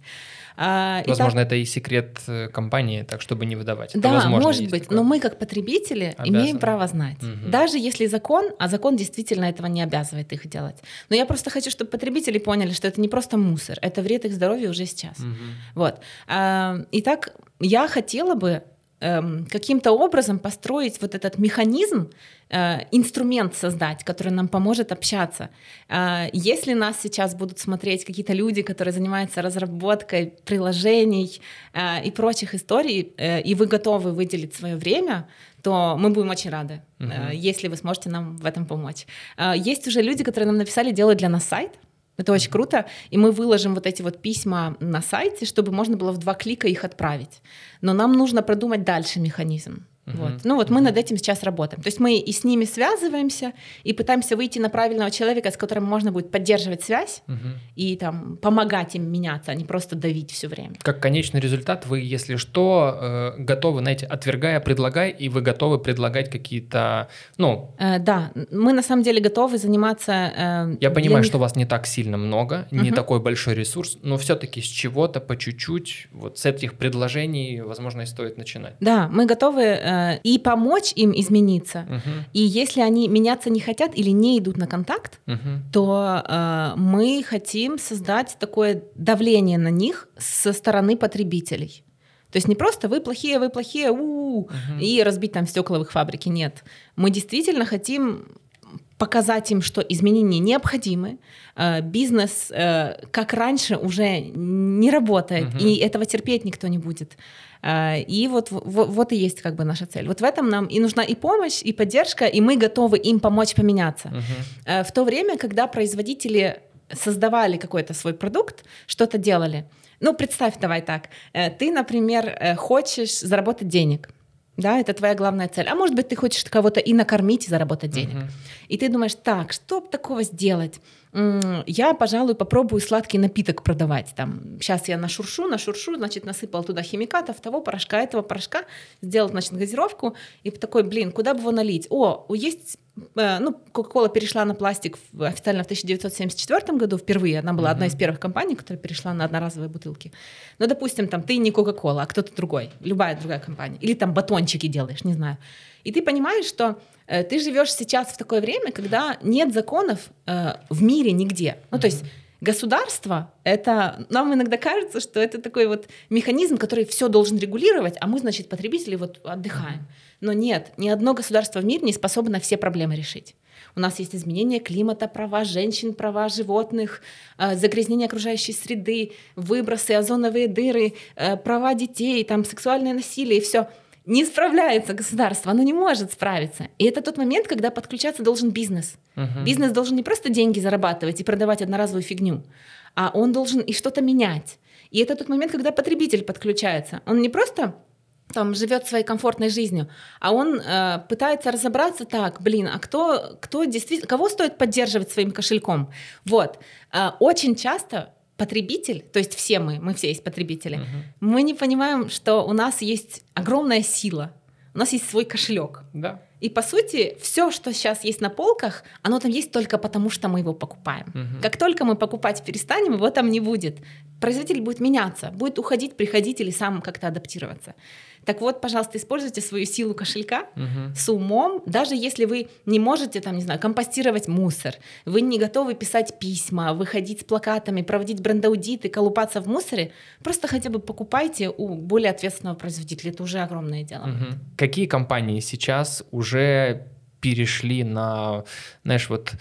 А, итак, Возможно, это и секрет э, компании, так чтобы не выдавать. Это да, может быть, такое. но мы как потребители Обязаны. имеем право знать. Мгм. Даже если закон, а закон действительно этого не обязывает их делать. Но я просто хочу, чтобы потребители поняли, что это не просто мусор, это вред их здоровью уже сейчас. Мгм. Вот. А, Итак, я хотела бы эм, каким-то образом построить вот этот механизм, э, инструмент создать, который нам поможет общаться. А, Если нас сейчас будут смотреть какие-то люди, которые занимаются разработкой приложений э, и прочих историй, э, и вы готовы выделить свое время, то мы будем очень рады, э, если вы сможете нам в этом помочь. Есть уже люди, которые нам написали, делают для нас сайт. Это очень круто. И мы выложим вот эти вот письма на сайте, чтобы можно было в два клика их отправить. Но нам нужно продумать дальше механизм. Мгм. Вот. Ну вот мы над этим сейчас работаем. То есть мы и с ними связываемся, и пытаемся выйти на правильного человека, с которым можно будет поддерживать связь Мгм. и там помогать им меняться, а не просто давить все время. Как конечный результат, вы, если что, э, готовы, знаете, отвергая, предлагай, и вы готовы предлагать какие-то, ну, Э, да, мы на самом деле готовы заниматься. э, я понимаю, них- что у вас не так сильно много, не Мгм. такой большой ресурс, но все-таки с чего-то, по чуть-чуть, вот с этих предложений, возможно, и стоит начинать. Да, мы готовы э, и помочь им измениться. Мгм. И если они меняться не хотят или не идут на контакт, Мгм. то э, мы хотим создать такое давление на них со стороны потребителей. То есть не просто вы плохие, вы плохие, у Мгм. и разбить там стекла в их фабрике. Нет. Мы действительно хотим показать им, что изменения необходимы. Э, Бизнес, э, как раньше, уже не работает, Мгм. и этого терпеть никто не будет. Э, И вот, в- вот и есть как бы наша цель. Вот в этом нам и нужна и помощь, и поддержка, и мы готовы им помочь поменяться. Э, В то время, когда производители создавали какой-то свой продукт, что-то делали. Ну, представь, давай так. Э, Ты, например, хочешь заработать денег. Да, это твоя главная цель. А может быть, ты хочешь кого-то и накормить, и заработать денег. Мгм. И ты думаешь, так, что такого сделать? Я, пожалуй, попробую сладкий напиток продавать. Там, сейчас я нашуршу, нашуршу, значит, насыпал туда химикатов, того порошка, этого порошка, сделал, значит, газировку, и такой, блин, куда бы его налить? О, есть, ну, Кока-Кола перешла на пластик официально в 1974 году впервые. Она была одна из первых компаний, которая перешла на одноразовые бутылки. Ну, допустим, там, ты не Кока-Кола, а кто-то другой, любая другая компания. Или там батончики делаешь, не знаю. И ты понимаешь, что э, ты живешь сейчас в такое время, когда нет законов э, в мире нигде. Ну, то есть государство это нам иногда кажется, что это такой вот механизм, который все должен регулировать, а мы, значит, потребители вот отдыхаем. Но нет, ни одно государство в мире не способно все проблемы решить. У нас есть изменение климата, права женщин, права животных, э, загрязнение окружающей среды, выбросы, озоновые дыры, э, права детей, там сексуальное насилие и все. Не справляется государство, оно не может справиться. И это тот момент, когда подключаться должен бизнес. Мгм. Бизнес должен не просто деньги зарабатывать и продавать одноразовую фигню, а он должен и что-то менять. И это тот момент, когда потребитель подключается. Он не просто там живет своей комфортной жизнью, а он э, пытается разобраться так, блин, а кто, кто действительно, кого стоит поддерживать своим кошельком? Вот. Э, очень часто потребитель, то есть все мы, мы все есть потребители, Мгм. мы не понимаем, что у нас есть огромная сила, у нас есть свой кошелек. Да. И по сути, все, что сейчас есть на полках, оно там есть только потому, что мы его покупаем. Мгм. Как только мы покупать перестанем, его там не будет. Производитель будет меняться, будет уходить, приходить или сам как-то адаптироваться. Так вот, пожалуйста, используйте свою силу кошелька Мгм. с умом, даже если вы не можете, там, не знаю, компостировать мусор, вы не готовы писать письма, выходить с плакатами, проводить брендаудиты, колупаться в мусоре, просто хотя бы покупайте у более ответственного производителя. Это уже огромное дело. Мгм. Какие компании сейчас уже перешли на, знаешь, вот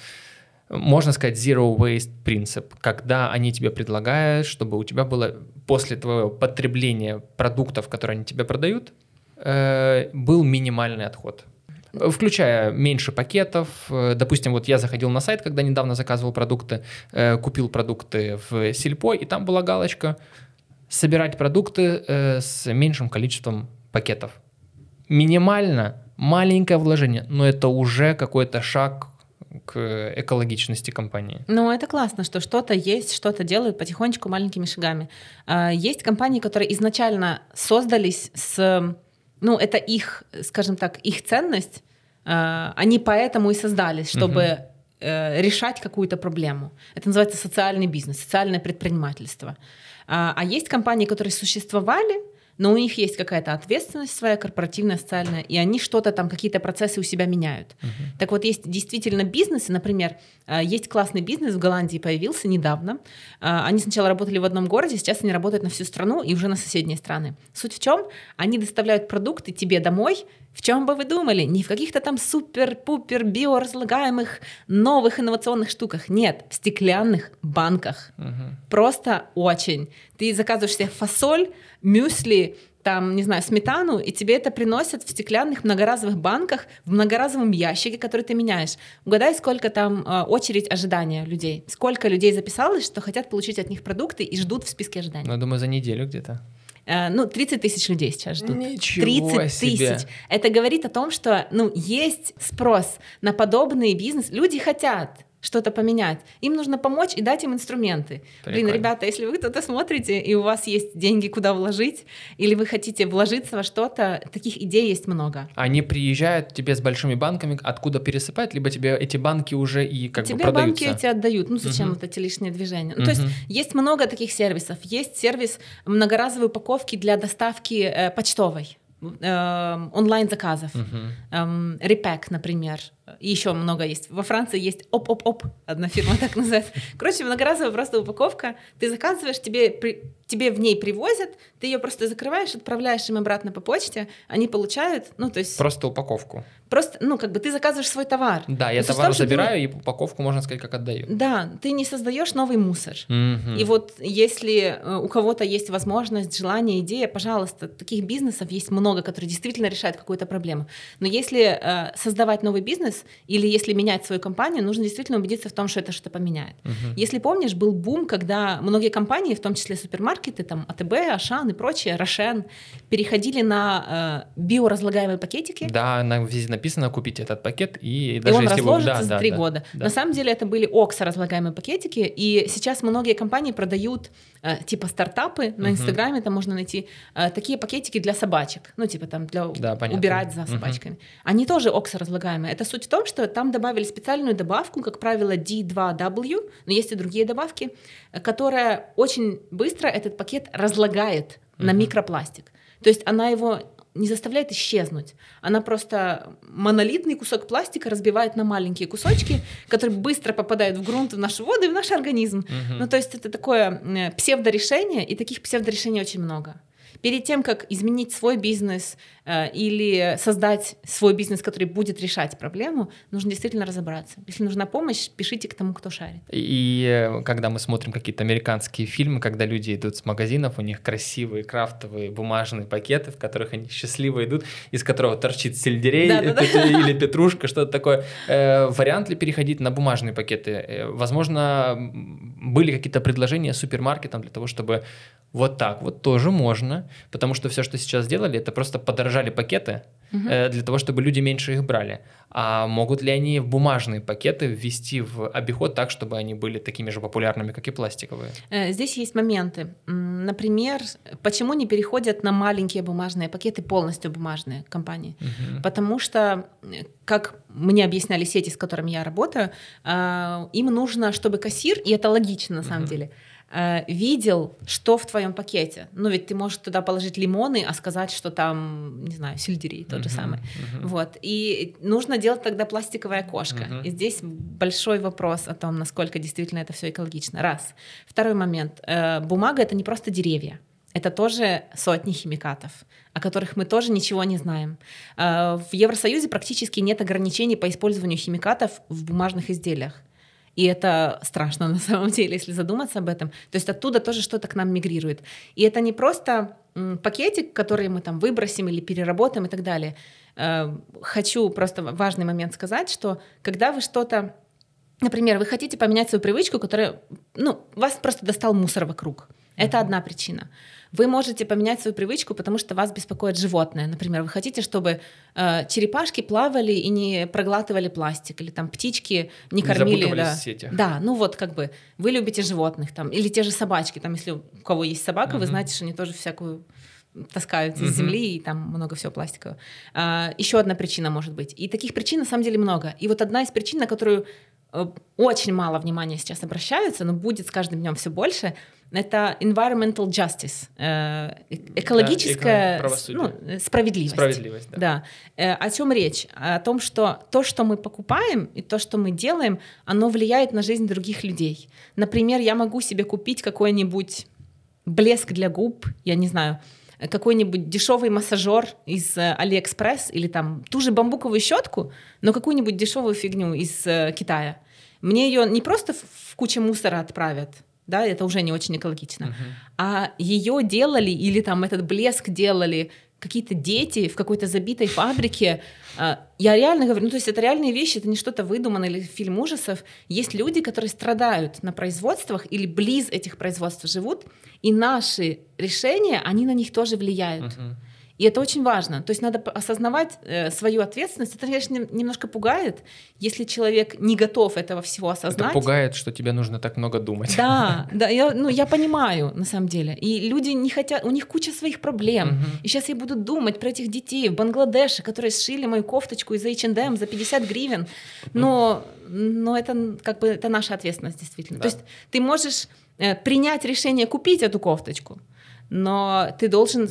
можно сказать zero waste принцип, когда они тебе предлагают, чтобы у тебя было после твоего потребления продуктов, которые они тебе продают, э, был минимальный отход. Включая меньше пакетов. Э, Допустим, вот я заходил на сайт, когда недавно заказывал продукты, э, купил продукты в Сельпо, и там была галочка собирать продукты с меньшим количеством пакетов. Минимально маленькое вложение, но это уже какой-то шаг к экологичности компании. Ну, это классно, что что-то есть, что-то делают потихонечку, маленькими шагами. А, Есть компании, которые изначально создались с... Ну, это их, скажем так, их ценность. А, Они поэтому и создались, чтобы э, решать какую-то проблему. Это называется социальный бизнес, социальное предпринимательство. А а есть компании, которые существовали, но у них есть какая-то ответственность своя, корпоративная, социальная, и они что-то там, какие-то процессы у себя меняют. Так вот, есть действительно бизнесы, например, э, есть классный бизнес в Голландии появился недавно. Э, Они сначала работали в одном городе, сейчас они работают на всю страну и уже на соседние страны. Суть в чем? Они доставляют продукты тебе домой, в чем бы вы думали? Не в каких-то там супер-пупер биоразлагаемых новых инновационных штуках. Нет, в стеклянных банках. Мгм. Просто очень. Ты заказываешь себе фасоль, мюсли, там, не знаю, сметану, и тебе это приносят в стеклянных многоразовых банках, в многоразовом ящике, который ты меняешь. Угадай, сколько там э, очередь ожидания людей. Сколько людей записалось, что хотят получить от них продукты и ждут в списке ожидания. Ну, думаю, за неделю где-то. Э, ну, 30 тысяч людей сейчас ждут. Ничего 30 себе. тысяч. Это говорит о том, что ну, есть спрос на подобный бизнес. Люди хотят что-то поменять. Им нужно помочь и дать им инструменты. Блин, Прикольно. ребята, если вы кто-то смотрите, и у вас есть деньги, куда вложить, или вы хотите вложиться во что-то, таких идей есть много. Они приезжают тебе с большими банками, откуда пересыпать, либо тебе эти банки уже и как Тебе бы продаются. банки эти отдают. Ну зачем Мгм. вот эти лишние движения? Ну, то есть есть много таких сервисов. Есть сервис многоразовой упаковки для доставки э, почтовой. э, онлайн-заказов. Мгм. Эм, Repack, например. Еще много есть. Во Франции есть оп-оп-оп, одна фирма так называется. Короче, многоразовая просто упаковка. Ты заказываешь, тебе, при- тебе в ней привозят, ты ее просто закрываешь, отправляешь им обратно по почте, они получают, ну, то есть Просто упаковку. Просто, ну, как бы ты заказываешь свой товар. Да, я товар том, что ты- забираю, и упаковку, можно сказать, как отдаю. Да, ты не создаешь новый мусор. И вот если э, у кого-то есть возможность, желание, идея, пожалуйста, таких бизнесов есть много, которые действительно решают какую-то проблему. Но если э, создавать новый бизнес или если менять свою компанию, нужно действительно убедиться в том, что это что-то поменяет. Если помнишь, был бум, когда многие компании, в том числе супермаркеты, там АТБ, Ашан и прочее, Рошен, переходили на э, биоразлагаемые пакетики. Да, на везде написано купить этот пакет, и И даже он если вы- разложится да, за да, три да, года. да. На самом деле это были окса разлагаемые пакетики, и сейчас многие компании продают э, типа стартапы на. Инстаграме, там можно найти э, такие пакетики для собачек, ну типа там для Да, убирать за собачками. Они тоже окса разлагаемые. Это суть в том, что там добавили специальную добавку, как правило D2W, но есть и другие добавки, которая очень быстро этот пакет разлагает на микропластик. То есть она его не заставляет исчезнуть. Она просто монолитный кусок пластика разбивает на маленькие кусочки, которые быстро попадают в грунт, в нашу воду и в наш организм. Ну, то есть это такое э, псевдорешение, и таких псевдорешений очень много. Перед тем, как изменить свой бизнес э, или создать свой бизнес, который будет решать проблему, нужно действительно разобраться. Если нужна помощь, пишите к тому, кто шарит. И э, когда мы смотрим какие-то американские фильмы, когда люди идут с магазинов, у них красивые крафтовые бумажные пакеты, в которых они счастливо идут, из которого торчит сельдерей или петрушка, что-то такое. Э, Вариант ли переходить на бумажные пакеты? Э, Возможно, были какие-то предложения супермаркетам для того, чтобы вот так вот тоже можно, потому что все, что сейчас сделали, это просто подорожали пакеты, Э, для того, чтобы люди меньше их брали. А могут ли они бумажные пакеты ввести в обиход так, чтобы они были такими же популярными, как и пластиковые? Э, Здесь есть моменты. Например, почему не переходят на маленькие бумажные пакеты, полностью бумажные компании? Мгм. Потому что, э, как мне объясняли сети, с которыми я работаю, им нужно, чтобы кассир, и это логично на самом Мгм. деле, э, видел, что в твоем пакете. Ну, ведь ты можешь туда положить лимоны, а сказать, что там, не знаю, сельдерей тот же Мгм. самый. Мгм. Вот. И нужно делать тогда пластиковое окошко. Мгм. И здесь большой вопрос о том, насколько действительно это все экологично. Раз. Второй момент. Э, Бумага это не просто деревья. Это тоже сотни химикатов, о которых мы тоже ничего не знаем. Э, В Евросоюзе практически нет ограничений по использованию химикатов в бумажных изделиях. И это страшно <laughs> на самом деле, если задуматься об этом. То есть оттуда тоже что-то к нам мигрирует. И это не просто пакетик, который мы там выбросим или переработаем и так далее. Э, Хочу просто важный момент сказать, что когда вы что-то Например, вы хотите поменять свою привычку, которая, ну, вас просто достал мусор вокруг. Это одна причина. Вы можете поменять свою привычку, потому что вас беспокоит животное. Например, вы хотите, чтобы э, черепашки плавали и не проглатывали пластик, или там птички не Не кормили. да. в сетях. Да, ну вот как бы вы любите животных там, или те же собачки, там, если у кого есть собака, вы Мгм. знаете, что они тоже всякую таскают из земли, и там много всего пластикового. А, еще одна причина может быть. И таких причин на самом деле много. И вот одна из причин, на которую э, очень мало внимания сейчас обращаются, но будет с каждым днем все больше, это environmental justice, э, экологическая эко- правосудие. ну, э, справедливость. Справедливость, да. Да. Э, О чем речь? О том, что то, что мы покупаем и то, что мы делаем, оно влияет на жизнь других людей. Например, я могу себе купить какой-нибудь блеск для губ, я не знаю, какой-нибудь дешевый массажер из Алиэкспресс или там ту же бамбуковую щетку, но какую-нибудь дешевую фигню из Китая. Мне ее не просто в куче мусора отправят, да, это уже не очень экологично, Мгм. а ее делали или там этот блеск делали какие-то дети в какой-то забитой фабрике. А, Я реально говорю, ну то есть это реальные вещи, это не что-то выдуманное или фильм ужасов. Есть люди, которые страдают на производствах или близ этих производств живут, и наши решения, они на них тоже влияют. Мгм. И это очень важно. То есть надо осознавать э, свою ответственность. Это, конечно, нем- немножко пугает, если человек не готов этого всего Это осознать. пугает, что тебе нужно так много думать. Да, <laughs> да, я, ну, я понимаю, на самом деле. И люди не хотят, у них куча своих проблем. Мгм. И сейчас я буду думать про этих детей в Бангладеше, которые сшили мою кофточку из H&M за 50 гривен. Но, но это как бы это наша ответственность, действительно. Да. То есть ты можешь э, принять решение купить эту кофточку, но ты должен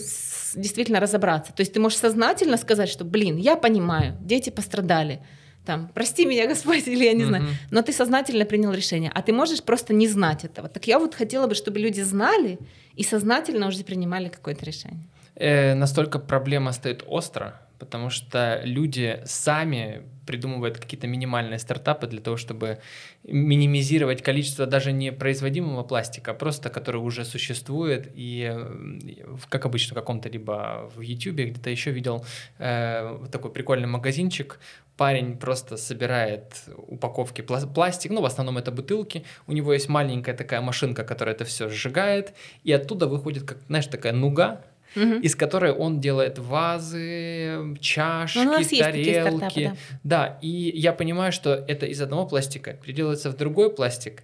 действительно разобраться. То есть ты можешь сознательно сказать, что, блин, я понимаю, дети пострадали, там, прости меня, <laughs> Господь, или я не знаю, mm-hmm. но ты сознательно принял решение, а ты можешь просто не знать этого. Так я вот хотела бы, чтобы люди знали и сознательно уже принимали какое-то решение. Э, настолько проблема стоит остро, потому что люди сами придумывают какие-то минимальные стартапы для того, чтобы минимизировать количество даже не производимого пластика, а просто который уже существует. И, как обычно, в каком-то либо в YouTube где-то еще видел э, такой прикольный магазинчик. Парень просто собирает упаковки пластик, ну, в основном это бутылки. У него есть маленькая такая машинка, которая это все сжигает, и оттуда выходит, как, знаешь, такая нуга, угу. из которой он делает вазы, чашки, ну, тарелки. Стартапы, да. да, и я понимаю, что это из одного пластика переделывается в другой пластик.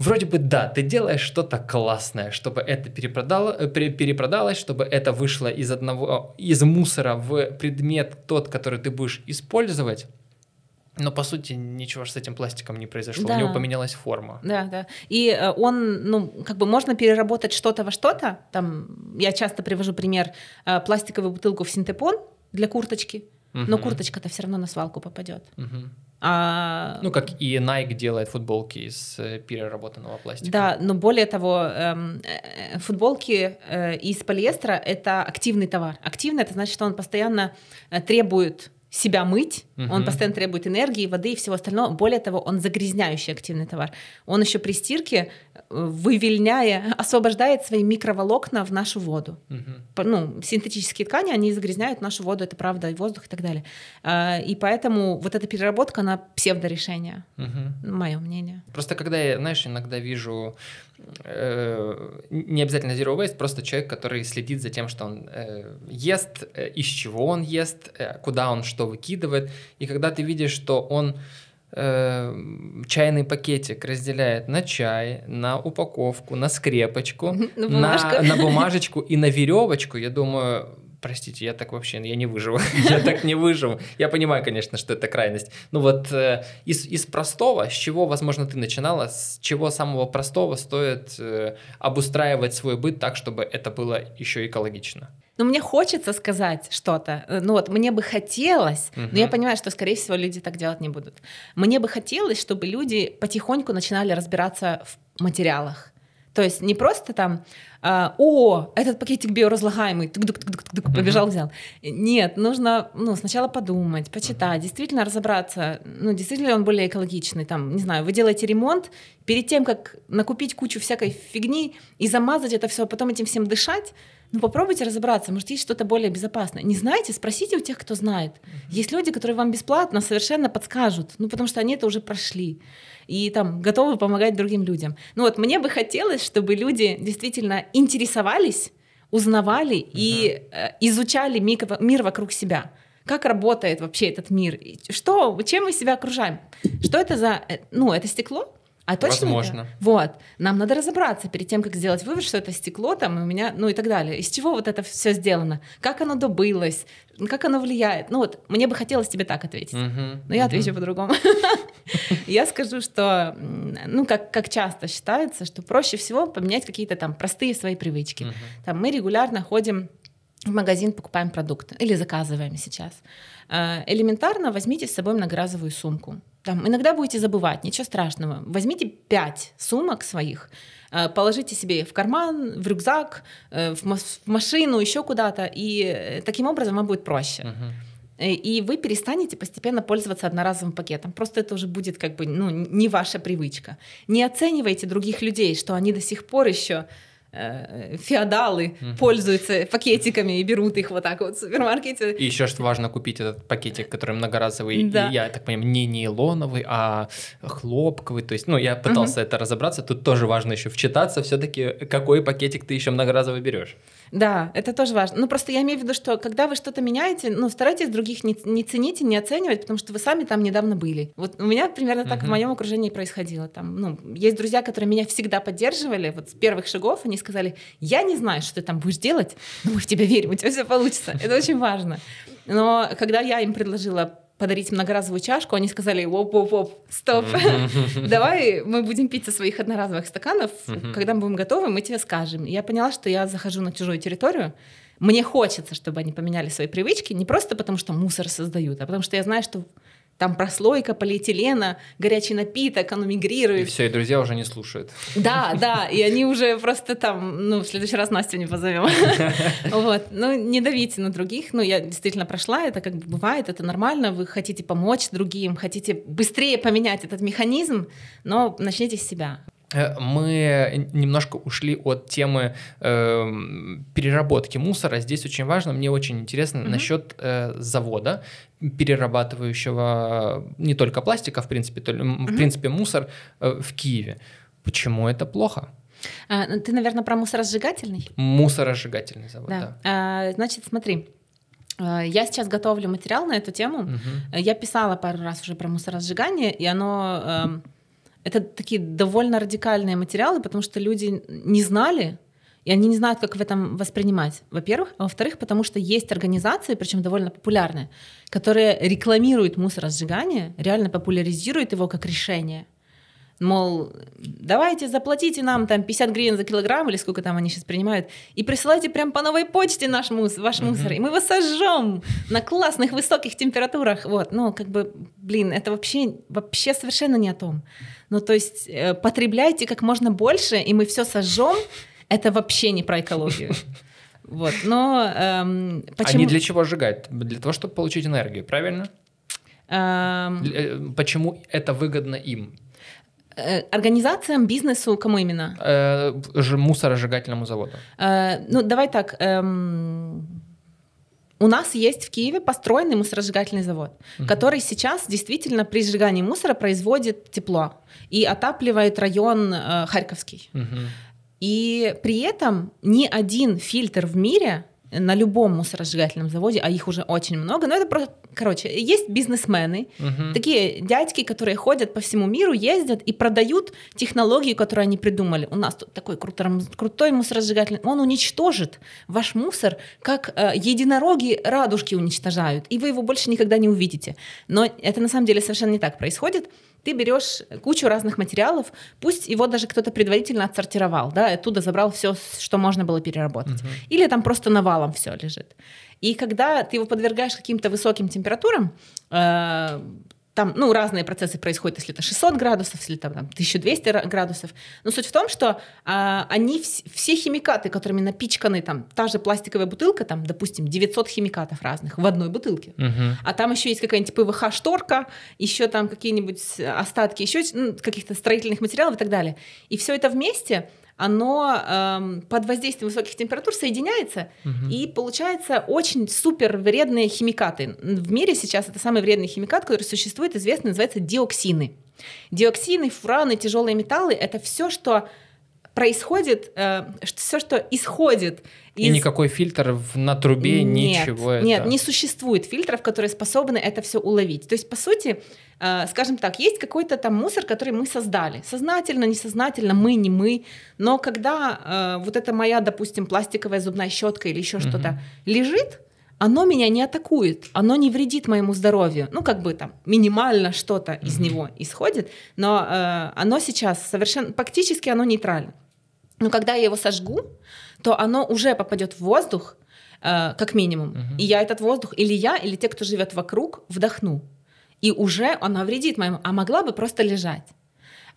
Вроде бы да, ты делаешь что-то классное, чтобы это перепродало, э, перепродалось, чтобы это вышло из одного из мусора в предмет тот, который ты будешь использовать. Но по сути ничего же с этим пластиком не произошло, да. у него поменялась форма. Да, да. И э, он, ну, как бы можно переработать что-то во что-то. Там я часто привожу пример э, пластиковую бутылку в синтепон для курточки, угу. но курточка-то все равно на свалку попадет. Угу. А... Ну, как и Nike делает футболки из э, переработанного пластика. Да, но более того, эм, футболки из полиэстера — это активный товар. Активный — это значит, что он постоянно требует себя мыть, угу. он постоянно требует энергии, воды и всего остального. Более того, он загрязняющий активный товар. Он еще при стирке, вывельняя, освобождает свои микроволокна в нашу воду. Угу. Ну, синтетические ткани, они загрязняют нашу воду, это правда, и воздух и так далее. А, и поэтому вот эта переработка, она псевдорешение, угу. мое мнение. Просто когда я, знаешь, иногда вижу Э, не обязательно zero waste, просто человек, который следит за тем, что он э, ест, э, из чего он ест, э, куда он что выкидывает. И когда ты видишь, что он чайный пакетик разделяет на чай, на упаковку, на скрепочку, на, на бумажечку и на веревочку, я думаю, простите, я так вообще, я не выживу, <laughs> я так не выживу. Я понимаю, конечно, что это крайность. Ну вот э, из, из простого, с чего, возможно, ты начинала, с чего самого простого стоит э, обустраивать свой быт так, чтобы это было еще экологично? Ну, мне хочется сказать что-то. Э, ну вот, мне бы хотелось, угу. но я понимаю, что, скорее всего, люди так делать не будут. Мне бы хотелось, чтобы люди потихоньку начинали разбираться в материалах. То есть не просто там, а, о, этот пакетик биоразлагаемый, побежал, взял. Нет, нужно ну, сначала подумать, почитать, действительно разобраться, ну, действительно ли он более экологичный. Там, не знаю, вы делаете ремонт, перед тем, как накупить кучу всякой фигни и замазать это все, а потом этим всем дышать, ну попробуйте разобраться, может есть что-то более безопасное. Не знаете, спросите у тех, кто знает. Есть люди, которые вам бесплатно совершенно подскажут, ну потому что они это уже прошли и там готовы помогать другим людям. Ну вот мне бы хотелось, чтобы люди действительно интересовались, узнавали uh-huh. и э, изучали мир, мир вокруг себя. Как работает вообще этот мир? Что, чем мы себя окружаем? Что это за... Э, ну, это стекло? А точно Возможно. Это? Вот. Нам надо разобраться перед тем, как сделать вывод, что это стекло там у меня, ну и так далее. Из чего вот это все сделано? Как оно добылось? Как оно влияет? Ну вот, мне бы хотелось тебе так ответить. Угу, но я угу. отвечу по-другому. <laughs> Я скажу, что, ну, как, как часто считается, что проще всего поменять какие-то там простые свои привычки. Там мы регулярно ходим в магазин, покупаем продукты или заказываем сейчас. Э, элементарно возьмите с собой многоразовую сумку. Там, иногда будете забывать, ничего страшного. Возьмите пять сумок своих, э, положите себе в карман, в рюкзак, э, в машину, еще куда-то, и таким образом вам будет проще. Uh-huh. И вы перестанете постепенно пользоваться одноразовым пакетом. Просто это уже будет как бы ну, не ваша привычка. Не оценивайте других людей, что они до сих пор еще Э, феодалы угу. пользуются пакетиками и берут их вот так вот в супермаркете. И еще что важно купить этот пакетик, который многоразовый, да. и, я так понимаю, не нейлоновый, а хлопковый. То есть, ну, я пытался угу. это разобраться. Тут тоже важно еще вчитаться, все-таки какой пакетик ты еще многоразовый берешь. Да, это тоже важно. Ну, просто я имею в виду, что когда вы что-то меняете, ну, старайтесь других не, не ценить и не оценивать, потому что вы сами там недавно были. Вот у меня примерно так uh-huh. в моем окружении происходило. Там, ну, есть друзья, которые меня всегда поддерживали. Вот с первых шагов они сказали, я не знаю, что ты там будешь делать, но мы в тебя верим, у тебя все получится. Это очень важно. Но когда я им предложила подарить многоразовую чашку, они сказали, воп-воп-воп, стоп, <laughs> давай мы будем пить со своих одноразовых стаканов, когда мы будем готовы, мы тебе скажем. Я поняла, что я захожу на чужую территорию, мне хочется, чтобы они поменяли свои привычки, не просто потому, что мусор создают, а потому что я знаю, что там прослойка полиэтилена, горячий напиток, оно мигрирует. И все, и друзья уже не слушают. Да, да, и они уже просто там, ну, в следующий раз Настю не позовем. <laughs> Вот, ну, не давите на других, ну, я действительно прошла, это как бы бывает, это нормально, вы хотите помочь другим, хотите быстрее поменять этот механизм, но начните с себя. Э, мы немножко ушли от темы э, переработки мусора. Здесь очень важно, мне очень интересно mm-hmm. насчет э, завода перерабатывающего не только пластика, в принципе, то, в принципе мусор э, в Киеве. Почему это плохо? А, ну, ты, наверное, про мусоросжигательный? Mусоросжигательный завод, да. да. А, значит, смотри. А, я сейчас готовлю материал на эту тему. Угу. Я писала пару раз уже про мусоросжигание, и оно эм, это такие довольно радикальные материалы, потому что люди не знали, и они не знают, как в этом воспринимать, во-первых. А во-вторых, потому что есть организации, причем довольно популярные, которые рекламируют мусоросжигание, реально популяризируют его как решение. Мол, давайте заплатите нам там 50 гривен за килограмм или сколько там они сейчас принимают, и присылайте прям по новой почте наш мус, ваш мусор, и мы его сожжем на классных высоких температурах. Вот, ну как бы, блин, это вообще, вообще совершенно не о том. Ну, то есть э, потребляйте как можно больше, и мы все сожжем. Это вообще не про экологию. Вот, но эм, почему... Они для чего сжигают? Для того, чтобы получить энергию, правильно? Эм... Э, почему это выгодно им? Э, организациям, бизнесу, кому именно? Э, мусоросжигательному заводу. Э, ну, давай так. Эм у нас есть в Киеве построенный мусоросжигательный завод, угу. который сейчас действительно при сжигании мусора производит тепло и отапливает район э, Харьковский. Угу. И при этом ни один фильтр в мире на любом мусоросжигательном заводе, а их уже очень много, но это просто, короче, есть бизнесмены, угу. такие дядьки, которые ходят по всему миру, ездят и продают технологии, которые они придумали. У нас тут такой крутой, крутой мусоросжигательный, он уничтожит ваш мусор, как э, единороги радужки уничтожают, и вы его больше никогда не увидите. Но это на самом деле совершенно не так происходит ты берешь кучу разных материалов, пусть его даже кто-то предварительно отсортировал, да, оттуда забрал все, что можно было переработать. Угу. Или там просто навалом все лежит. И когда ты его подвергаешь каким-то высоким температурам, э, там, ну, разные процессы происходят, если это 600 градусов, если там, там 1200 градусов. Но суть в том, что а, они, вс- все химикаты, которыми напичканы, там, та же пластиковая бутылка, там, допустим, 900 химикатов разных в одной бутылке, угу. а там еще есть какая-нибудь ПВХ-шторка, еще там какие-нибудь остатки еще ну, каких-то строительных материалов и так далее. И все это вместе оно эм, под воздействием высоких температур соединяется, угу. и получается очень супер вредные химикаты. В мире сейчас это самый вредный химикат, который существует, известный, называется диоксины. Диоксины, фураны, тяжелые металлы — это все, что происходит, э, все, что исходит из... И никакой фильтр на трубе, нет, ничего. Нет, это... не существует фильтров, которые способны это все уловить. То есть, по сути, э, скажем так, есть какой-то там мусор, который мы создали. Сознательно, несознательно, мы, не мы. Но когда э, вот эта моя, допустим, пластиковая зубная щетка или еще угу. что-то лежит, оно меня не атакует, оно не вредит моему здоровью. Ну, как бы там минимально что-то mm-hmm. из него исходит, но э, оно сейчас совершенно, фактически оно нейтрально. Но когда я его сожгу, то оно уже попадет в воздух, э, как минимум. Mm-hmm. И я этот воздух, или я, или те, кто живет вокруг, вдохну. И уже оно вредит моему, а могла бы просто лежать.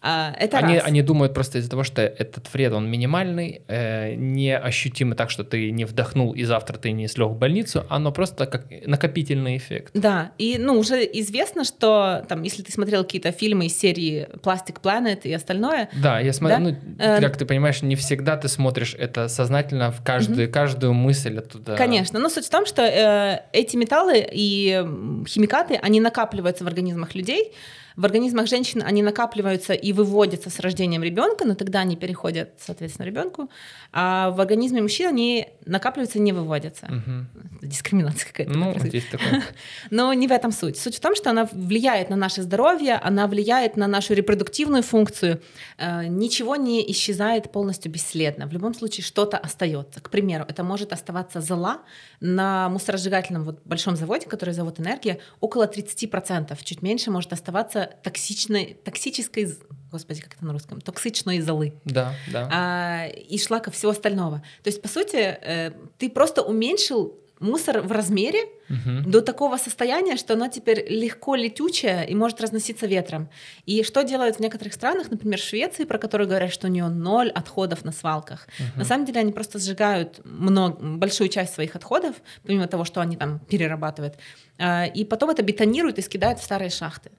А, это они, раз. они думают просто из-за того, что этот вред, он минимальный, э, неощутимый так, что ты не вдохнул и завтра ты не слег в больницу, оно просто как накопительный эффект. Да, и ну, уже известно, что там, если ты смотрел какие-то фильмы из серии Plastic Planet и остальное. Да, я смотрю, да? ну, э, как ты понимаешь, не всегда ты смотришь это сознательно в каждую, угу. каждую мысль оттуда. Конечно, но суть в том, что э, эти металлы и химикаты, они накапливаются в организмах людей, В организмах женщин они накапливаются и выводятся с рождением ребенка, но тогда они переходят, соответственно, ребенку. А в организме мужчин они накапливаются и не выводятся. Мгм. Дискриминация какая-то. Ну, есть такое. <laughs> Но не в этом суть. Суть в том, что она влияет на наше здоровье, она влияет на нашу репродуктивную функцию. Э, Ничего не исчезает полностью бесследно. В любом случае что-то остается. К примеру, это может оставаться зола на мусоросжигательном вот большом заводе, который завод «Энергия», около 30%. Чуть меньше может оставаться токсичной, токсической, господи, как это на русском, токсичной золы Да, да. а, и шлака всего остального. То есть, по сути, э, ты просто уменьшил мусор в размере Мгм. до такого состояния, что оно теперь легко летучее и может разноситься ветром. И что делают в некоторых странах, например, в Швеции, про которую говорят, что у нее ноль отходов на свалках. На самом деле они просто сжигают много, большую часть своих отходов, помимо того, что они там перерабатывают, а, и потом это бетонируют и скидают в старые шахты.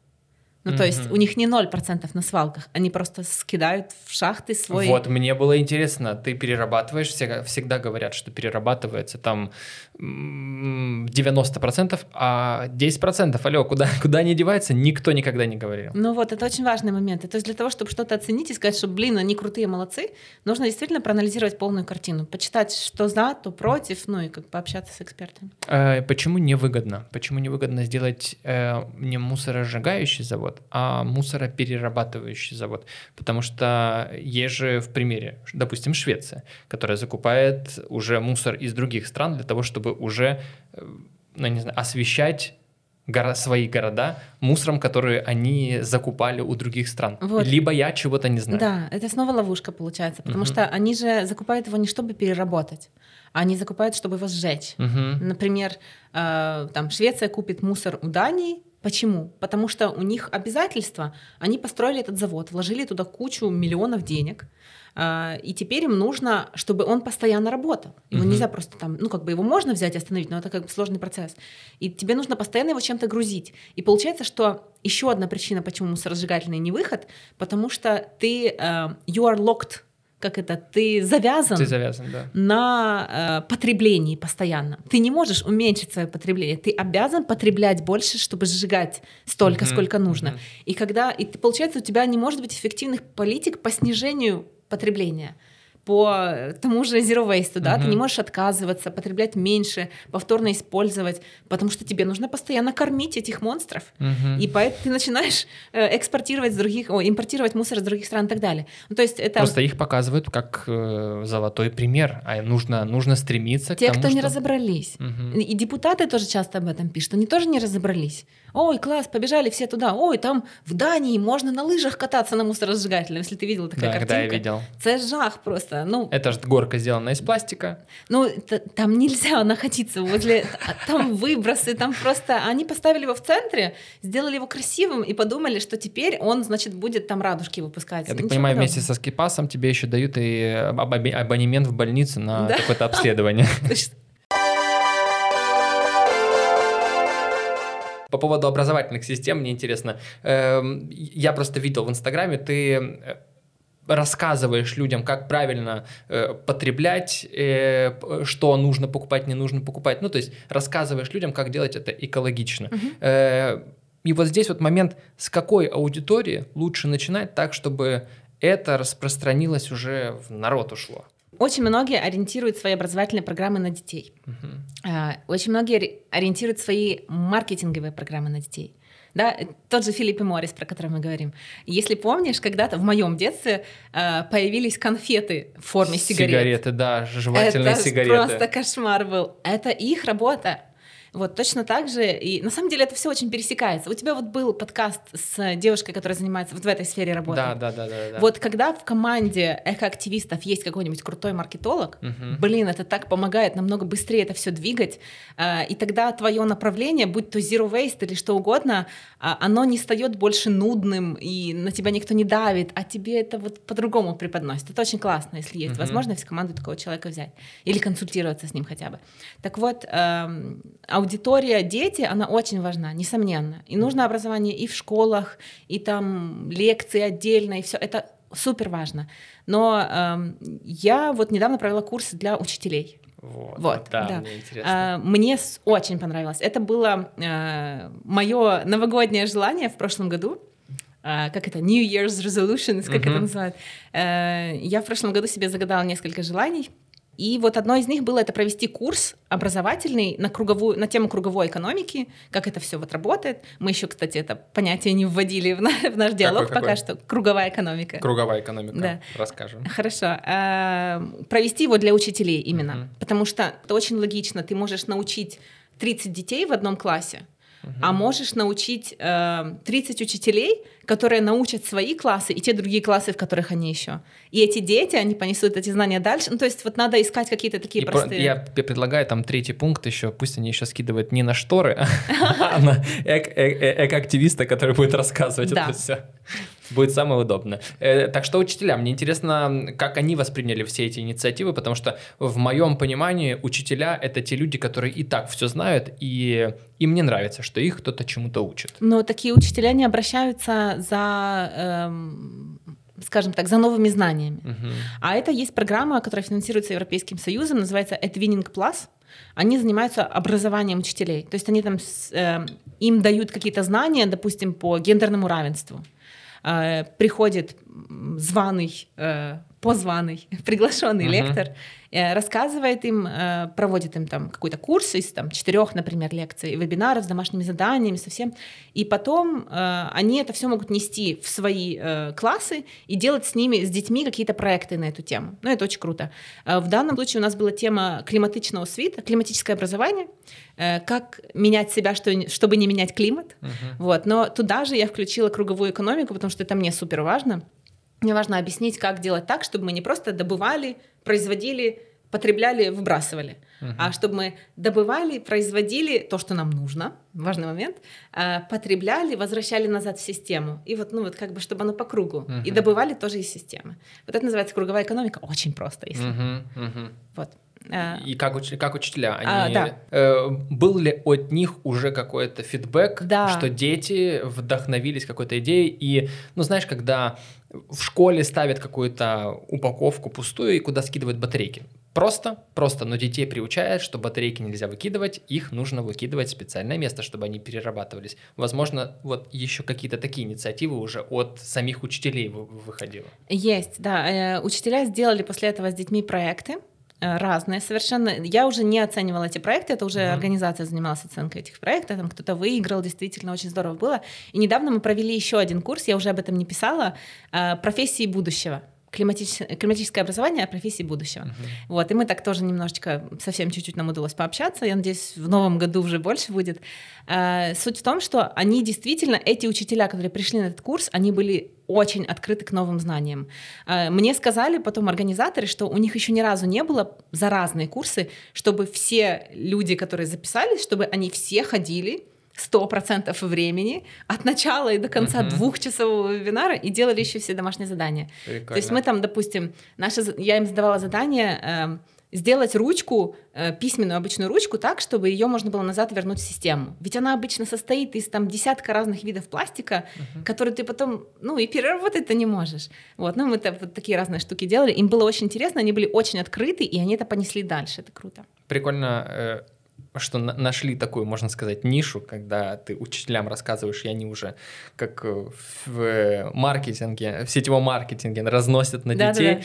Ну, то есть у них не 0% на свалках, они просто скидают в шахты свой... Вот, мне было интересно, ты перерабатываешь, все- всегда говорят, что перерабатывается там м, 90%, а 10%, алло, куда, <laughs> куда они деваются, никто никогда не говорил. Ну вот, это очень важный момент. То есть для того, чтобы что-то оценить и сказать, что, блин, они крутые, молодцы, нужно действительно проанализировать полную картину, почитать, что за, то против, ну и как пообщаться с экспертами. Э, Почему невыгодно? Почему невыгодно сделать э, не мусоросжигающий завод, а мусороперерабатывающий завод? Потому что есть же в примере, допустим, Швеция, которая закупает уже мусор из других стран для того, чтобы уже, э, ну, не знаю, освещать горо- свои города мусором, который они закупали у других стран. Вот. Либо я чего-то не знаю. Да, это снова ловушка получается, потому Мгм. что они же закупают его не чтобы переработать, а они закупают, чтобы его сжечь. Мгм. Например, э, там Швеция купит мусор у Дании. Почему? Потому что у них обязательства. Они построили этот завод, вложили туда кучу миллионов денег, э, и теперь им нужно, чтобы он постоянно работал. Его Мгм. нельзя просто там, ну как бы его можно взять и остановить, но это как бы сложный процесс. И тебе нужно постоянно его чем-то грузить. И получается, что еще одна причина, почему мусоросжигательный не выход, потому что ты э, you are locked, как это, ты завязан Ты завязан, да. на э, потреблении постоянно. Ты не можешь уменьшить свое потребление. Ты обязан потреблять больше, чтобы сжигать столько, Мгм, сколько нужно. мгм. И когда, и ты, получается, у тебя не может быть эффективных политик по снижению потребления по тому же zero waste, да, ты Мгм. не можешь отказываться, потреблять меньше, повторно использовать, потому что тебе нужно постоянно кормить этих монстров. Мгм. И поэтому ты начинаешь э, экспортировать с других, ой, импортировать мусор из других стран и так далее. Ну, то есть это Просто их показывают как э, золотой пример, а нужно, нужно стремиться те, к тому, кто не что- разобрались. Мгм. И депутаты тоже часто об этом пишут. Они тоже не разобрались. Ой, класс, побежали все туда. Ой, там в Дании можно на лыжах кататься на мусоросжигательном, если ты видела такая Да, картинка. да, я видел. Это жах просто. Ну, Это же горка сделана из пластика. ну там нельзя находиться возле... а Там выбросы, там просто... Они поставили его в центре, сделали его красивым и подумали, что теперь он, значит, будет там радужки выпускать. Я так Ничего понимаю, подобного. вместе со скипасом тебе еще дают и аб- абонемент в больницу на Да. какое-то обследование. <laughs> По поводу образовательных систем мне интересно. Эм, Я просто видел в Инстаграме, ты э, рассказываешь людям, как правильно э, потреблять, э, что нужно покупать, не нужно покупать. Ну, то есть рассказываешь людям, как делать это экологично. Э, И вот здесь вот момент, с какой аудитории лучше начинать так, чтобы это распространилось уже в народ ушло. Очень многие ориентируют свои образовательные программы на детей. А, Очень многие ори- ориентируют свои маркетинговые программы на детей. Да, э, тот же Филипп и Моррис, про который мы говорим. Если помнишь, когда-то в моем детстве а, появились конфеты в форме сигарет. Сигареты, да, жевательные Это сигареты. просто кошмар был. Это их работа. Вот точно так же. И на самом деле это все очень пересекается. У тебя вот был подкаст с девушкой, которая занимается вот в этой сфере работы. Да, да, да, да, да. Вот когда в команде экоактивистов есть какой-нибудь крутой маркетолог, Мгм. блин, это так помогает намного быстрее это все двигать, а, и тогда твое направление, будь то zero waste или что угодно, а, оно не стает больше нудным, и на тебя никто не давит, а тебе это вот по-другому преподносит. Это очень классно, если есть Мгм. возможность в команду такого человека взять или консультироваться с ним хотя бы. Так вот, эм, аудитория дети, она очень важна, несомненно. И нужно образование и в школах, и там лекции отдельно, и все это супер важно. Но эм, я вот недавно провела курсы для учителей. Вот, Вот, да, да. мне интересно. А, Мне очень понравилось. Это было мое новогоднее желание в прошлом году. а, как это, New Year's Resolutions, как Мгм. это называют. Э, Я в прошлом году себе загадала несколько желаний. И вот одно из них было это провести курс образовательный на, круговую, на тему круговой экономики, как это все вот работает. Мы еще, кстати, это понятие не вводили в, на- <laughs> в наш диалог какой? пока что. Круговая экономика. Круговая экономика. Да. Расскажем. Хорошо. Э, Провести его для учителей именно. Мгм. Потому что это очень логично. Ты можешь научить 30 детей в одном классе, а можешь научить э, 30 учителей, которые научат свои классы и те другие классы, в которых они еще. И эти дети, они понесут эти знания дальше. Ну, то есть вот надо искать какие-то такие И про- простые... я п- предлагаю там третий пункт еще, пусть они еще скидывают не на шторы, <laughs> а на эк- э- э- эко-активиста, который будет рассказывать это все. Будет самое удобное. Э, Так что учителя, мне интересно, как они восприняли все эти инициативы, потому что в моем понимании учителя — это те люди, которые и так все знают, и им не нравится, что их кто-то чему-то учит. Но такие учителя не обращаются за, эм, скажем так, за новыми знаниями. Мгм. А это есть программа, которая финансируется Европейским Союзом, называется Edwinning Plus. Они занимаются образованием учителей. То есть они там э, им дают какие-то знания, допустим, по гендерному равенству. Э, приходит званый, позваный, <laughs> приглашенный Мгм. лектор, э, рассказывает им, э, проводит им там какой-то курс из там, четырех, например, лекций, вебинаров с домашними заданиями, совсем. И потом э, они это все могут нести в свои классы и делать с ними, с детьми какие-то проекты на эту тему. Ну, это очень круто. В данном случае у нас была тема климатичного свита, климатическое образование, как менять себя, что, чтобы не менять климат. Мгм. Вот. Но туда же я включила круговую экономику, потому что это мне супер важно. Мне важно объяснить, как делать так, чтобы мы не просто добывали, производили, потребляли, выбрасывали, Мгм. а чтобы мы добывали, производили то, что нам нужно, важный момент, а, потребляли, возвращали назад в систему. И вот, ну вот как бы, чтобы оно по кругу. И Мгм. добывали тоже из системы. Вот это называется круговая экономика. Очень просто, если. Мгм. Мгм. Вот. А, И как, уч- как учителя, А, они, да. э, был ли от них уже какой-то фидбэк, Да. что дети вдохновились какой-то идеей, и, ну, знаешь, когда в школе ставят какую-то упаковку пустую и куда скидывают батарейки. Просто, просто, но детей приучают, что батарейки нельзя выкидывать, их нужно выкидывать в специальное место, чтобы они перерабатывались. Возможно, вот еще какие-то такие инициативы уже от самих учителей вы- выходило. Есть, да. Э, Учителя сделали после этого с детьми проекты э, разные совершенно. Я уже не оценивала эти проекты, это уже Мгм. организация занималась оценкой этих проектов, там кто-то выиграл, действительно очень здорово было. И недавно мы провели еще один курс, я уже об этом не писала, э, профессии будущего. Климатич- Климатическое образование о профессии будущего. Вот, и мы так тоже немножечко, совсем чуть-чуть нам удалось пообщаться. Я надеюсь, в новом году уже больше будет. Э, Суть в том, что они действительно, эти учителя, которые пришли на этот курс, они были очень открыты к новым знаниям. Э, Мне сказали потом организаторы, что у них еще ни разу не было за разные курсы, чтобы все люди, которые записались, чтобы они все ходили 100% времени от начала и до конца Мгм. двухчасового вебинара и делали еще все домашние задания. То есть мы там, допустим, наши, я им задавала задание эм, сделать ручку, э, письменную обычную ручку, так, чтобы ее можно было назад вернуть в систему. Ведь она обычно состоит из там десятка разных видов пластика, которые ты потом, ну, и переработать ты не можешь. Вот, ну, мы вот такие разные штуки делали. Им было очень интересно, они были очень открыты, и они это понесли дальше. Это круто. Прикольно, э, что на- нашли такую, можно сказать, нишу, когда ты учителям рассказываешь, и они уже как э, в э, маркетинге, в сетевом маркетинге разносят на детей.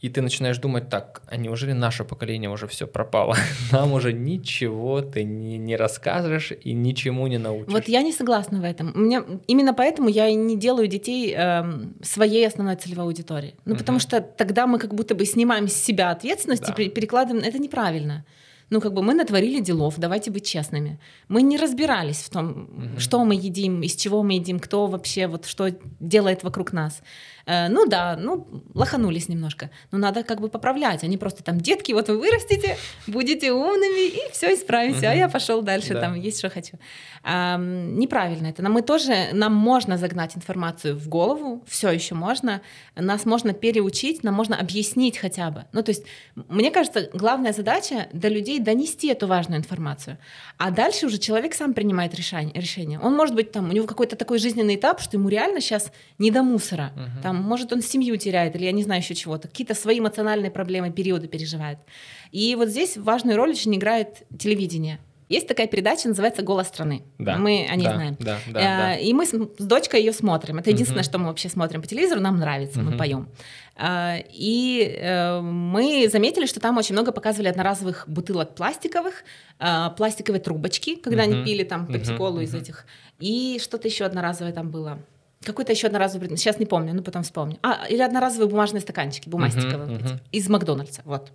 И ты начинаешь думать, так, а неужели наше поколение уже все пропало? <laughs> Нам уже ничего ты не, не расскажешь и ничему не научишь. Вот я не согласна в этом. Меня, именно поэтому я и не делаю детей эм, своей основной целевой аудиторией. Ну, потому Мгм. что тогда мы как будто бы снимаем с себя ответственность Да. и пере- перекладываем. Это неправильно. Ну, как бы мы натворили делов, давайте быть честными. Мы не разбирались в том, Мгм. что мы едим, из чего мы едим, кто вообще, вот что делает вокруг нас. Э, ну да, ну, лоханулись немножко. Но надо как бы поправлять. Они просто там, детки, вот вы вырастете, будете умными, и все исправите. А я пошел дальше, Да. там, есть что хочу. Неправильно это. Но мы тоже, нам можно загнать информацию в голову, все еще можно. Нас можно переучить, нам можно объяснить хотя бы. Ну, то есть, мне кажется, главная задача до людей донести эту важную информацию. А дальше уже человек сам принимает решение. решение. Он может быть там, у него какой-то такой жизненный этап, что ему реально сейчас не до мусора. Там, может, он семью теряет, или я не знаю еще чего-то. Какие-то свои эмоциональные проблемы, периоды переживает. И вот здесь важную роль очень играет телевидение. Есть такая передача, называется «Голос страны». Да. Мы о ней да, знаем. Да, да, Э, да. И мы с, с дочкой ее смотрим. Это единственное, Мгм. что мы вообще смотрим по телевизору, нам нравится, мы Мгм. поем. А, И э, мы заметили, что там очень много показывали одноразовых бутылок пластиковых, пластиковые трубочки, когда они Мгм. пили там пепси-колу из Мгм. этих. И что-то еще одноразовое там было. Какой-то еще одноразовый предмет. Сейчас не помню, ну потом вспомню. А, или одноразовые бумажные стаканчики, бумастиковые. Эти, мгм. Из Макдональдса, вот.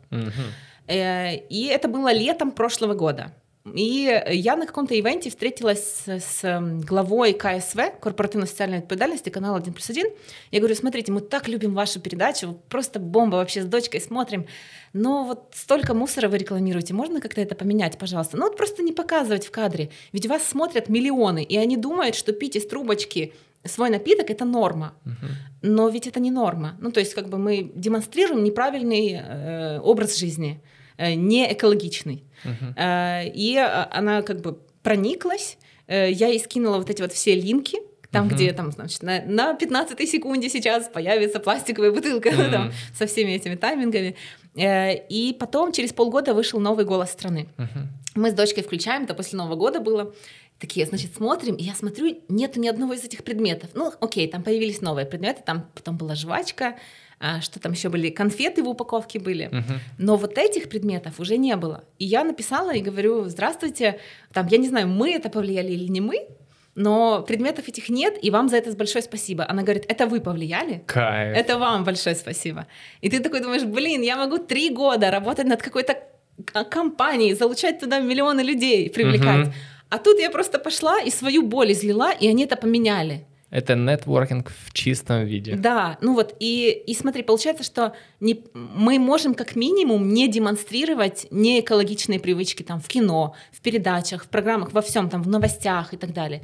Э, И это было летом прошлого года. И я на каком-то ивенте встретилась с, с, м, главой КСВ, корпоративно-социальной ответственности, канала 1 плюс 1. Я говорю, смотрите, мы так любим вашу передачу, просто бомба вообще с дочкой смотрим. Но вот столько мусора вы рекламируете, можно как-то это поменять, пожалуйста? Ну вот просто не показывать в кадре. Ведь вас смотрят миллионы, и они думают, что пить из трубочки свой напиток — это норма. Мгм. Но ведь это не норма. Ну, то есть, как бы мы демонстрируем неправильный э, образ жизни, э, не экологичный. Мгм. Э, и э, она как бы прониклась. Э, я ей скинула вот эти вот все линки, там, Мгм. где там, значит, на, на 15 секунде сейчас появится пластиковая бутылка <laughs> Мгм. там, со всеми этими таймингами. Э, и потом, через полгода, вышел новый голос страны. Мгм. Мы с дочкой включаем, это после Нового года было. Такие, значит, смотрим, и я смотрю, нету ни одного из этих предметов. Ну, окей, там появились новые предметы, там потом была жвачка, а, что там еще были, конфеты в упаковке были. Мгм. Но вот этих предметов уже не было. И я написала и говорю, здравствуйте, там, я не знаю, мы это повлияли или не мы, но предметов этих нет, и вам за это большое спасибо. Она говорит, это вы повлияли? Кайф. Это вам большое спасибо. И ты такой думаешь, блин, я могу три года работать над какой-то компанией, залучать туда миллионы людей, привлекать. Мгм. А тут я просто пошла и свою боль излила, и они это поменяли. Это нетворкинг в чистом виде. Да, ну вот, и, и смотри, получается, что не, мы можем как минимум не демонстрировать неэкологичные привычки там в кино, в передачах, в программах, во всем, там, в новостях и так далее.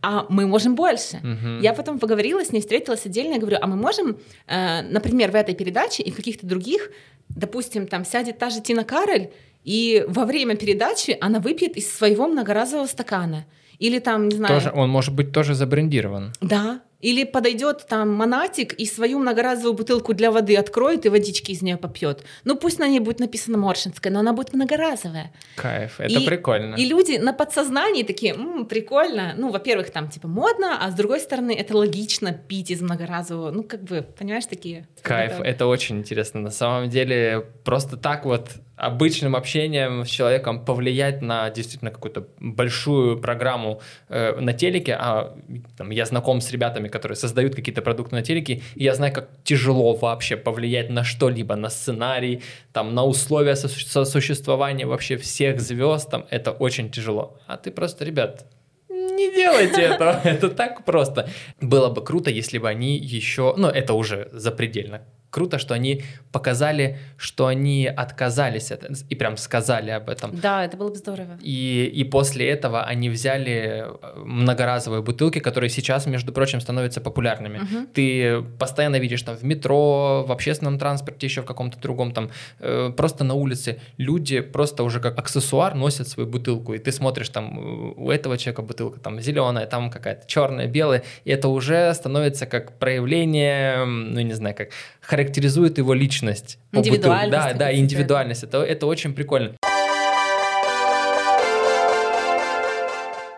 А мы можем больше. Мгм. Я потом поговорила с ней, встретилась отдельно, я говорю, а мы можем, э, например, в этой передаче и в каких-то других, допустим, там сядет та же Тина Кароль, и во время передачи она выпьет из своего многоразового стакана. Или там, не знаю... Тоже, он может быть тоже забрендирован. Да. Или подойдет там монатик и свою многоразовую бутылку для воды откроет и водички из нее попьет. Ну пусть на ней будет написано Моршинская, но она будет многоразовая. Кайф. Это И- прикольно. И люди на подсознании такие, «М, прикольно. Ну, во-первых, там типа модно, а с другой стороны, это логично пить из многоразового. Ну, как бы, понимаешь, такие. Кайф, Это- это очень интересно. На самом деле, просто так вот обычным общением с человеком повлиять на действительно какую-то большую программу э, на телеке, а там, я знаком с ребятами, которые создают какие-то продукты на телеке, и я знаю, как тяжело вообще повлиять на что-либо, на сценарий, там, на условия сосу- сосуществования вообще всех звезд, там, это очень тяжело. А ты просто, ребят, не делайте этого, <laughs> это так просто. Было бы круто, если бы они еще, ну это уже запредельно круто, что они показали, что они отказались от и прям сказали об этом. Да, это было бы здорово. И, и после этого они взяли э, многоразовые бутылки, которые сейчас, между прочим, становятся популярными. Мгм. Ты постоянно видишь там в метро, в общественном транспорте, еще в каком-то другом там, э, просто на улице люди просто уже как аксессуар носят свою бутылку, и ты смотришь там э, у этого человека бутылка там зеленая, там какая-то черная, белая, и это уже становится как проявление, ну не знаю, как характеризует его личность. Индивидуальность Да, да, индивидуальность. Это, это очень прикольно.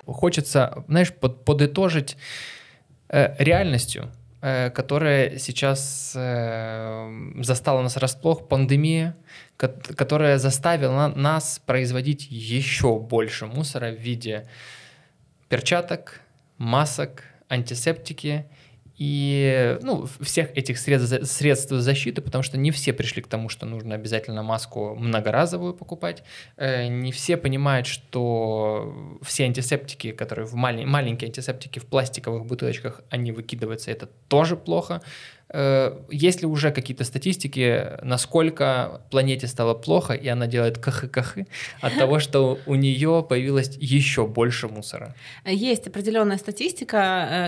Хочется, знаешь, под- подытожить э, реальностью, э, которая сейчас э, застала нас врасплох, пандемия, ко- которая заставила на- нас производить еще больше мусора в виде перчаток, масок, антисептики и ну, всех этих средств, средств защиты, потому что не все пришли к тому, что нужно обязательно маску многоразовую покупать. Э, Не все понимают, что все антисептики, которые в малень- маленькие антисептики в пластиковых бутылочках, они выкидываются, это тоже плохо. Э, Есть ли уже какие-то статистики, насколько планете стало плохо, и она делает кахы-кахы от того, что у нее появилось еще больше мусора? Есть определенная статистика,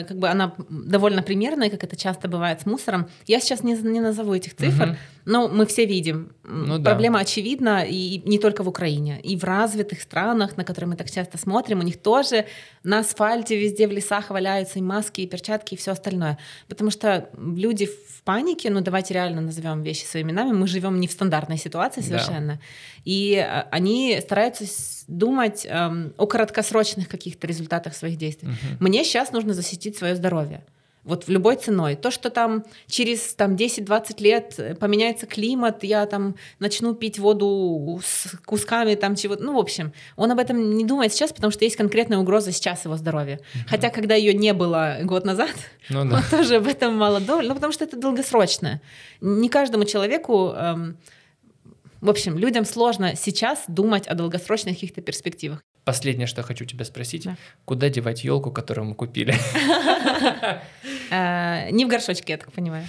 э, как бы она довольно примерная, как это часто бывает с мусором. Я сейчас не, не назову этих цифр, Мгм. но мы все видим. Ну да. Проблема очевидна, и не только в Украине, и в развитых странах, на которые мы так часто смотрим, у них тоже на асфальте везде в лесах валяются и маски, и перчатки, и все остальное. Потому что люди в панике, ну давайте реально назовем вещи своими именами, мы живем не в стандартной ситуации Да. совершенно. И э, они стараются думать эм, о краткосрочных каких-то результатах своих действий. Мгм. Мне сейчас нужно защитить свое здоровье. Вот в любой ценой. То, что там через там, 10-20 лет э, поменяется климат, я там начну пить воду с кусками там чего-то. Ну, в общем, он об этом не думает сейчас, потому что есть конкретная угроза сейчас его здоровья. Хотя, когда ее не было год назад, Ну <laughs> да. он тоже об этом мало думал. Ну, потому что это долгосрочно. Не каждому человеку... эм, в общем, людям сложно сейчас думать о долгосрочных каких-то перспективах. Последнее, что хочу тебя спросить, Да. куда девать елку, которую мы купили? <laughs> Э, Не в горшочке, я так понимаю.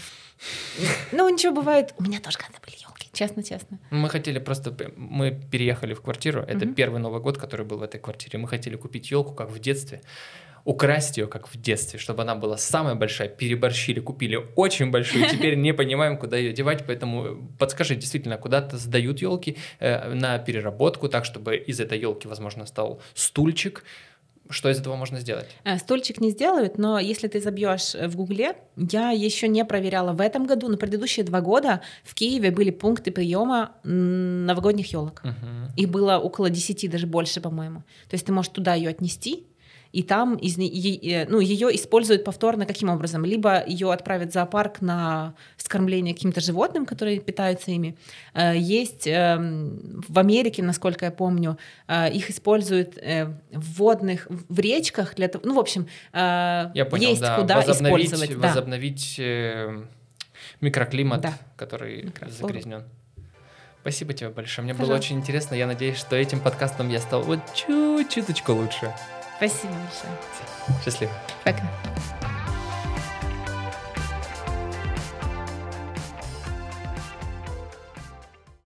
Ну, ничего бывает. У меня тоже когда были елки, честно-честно. Мы хотели просто, мы переехали в квартиру, это первый Новый год, который был в этой квартире. Мы хотели купить елку, как в детстве, украсть ее, как в детстве, чтобы она была самая большая. Переборщили, купили очень большую, теперь не понимаем, куда ее девать, поэтому подскажи, действительно, куда-то сдают елки на переработку, так чтобы из этой елки, возможно, стал стульчик. Что из этого можно сделать? Э, Стульчик не сделают, но если ты забьешь э, в Гугле, я еще не проверяла в этом году, но предыдущие два года в Киеве были пункты приема новогодних елок. Мгм. Их было около 10, даже больше, по-моему. То есть ты можешь туда ее отнести, и там из, э, ну, ее используют повторно каким образом? Либо ее отправят в зоопарк на скормление каким-то животным, которые питаются ими. Э, Есть эм, в Америке, насколько я помню, э, их используют в водных, в речках для того, ну, в общем, Я понял, есть да. куда возобновить, использовать. да. возобновить э, микроклимат, Да. который Микрофлору. загрязнен. Спасибо тебе большое. Мне было Пожалуйста. очень интересно. Я надеюсь, что этим подкастом я стал вот чуть-чуточку лучше. Спасибо большое. Счастливо. Пока.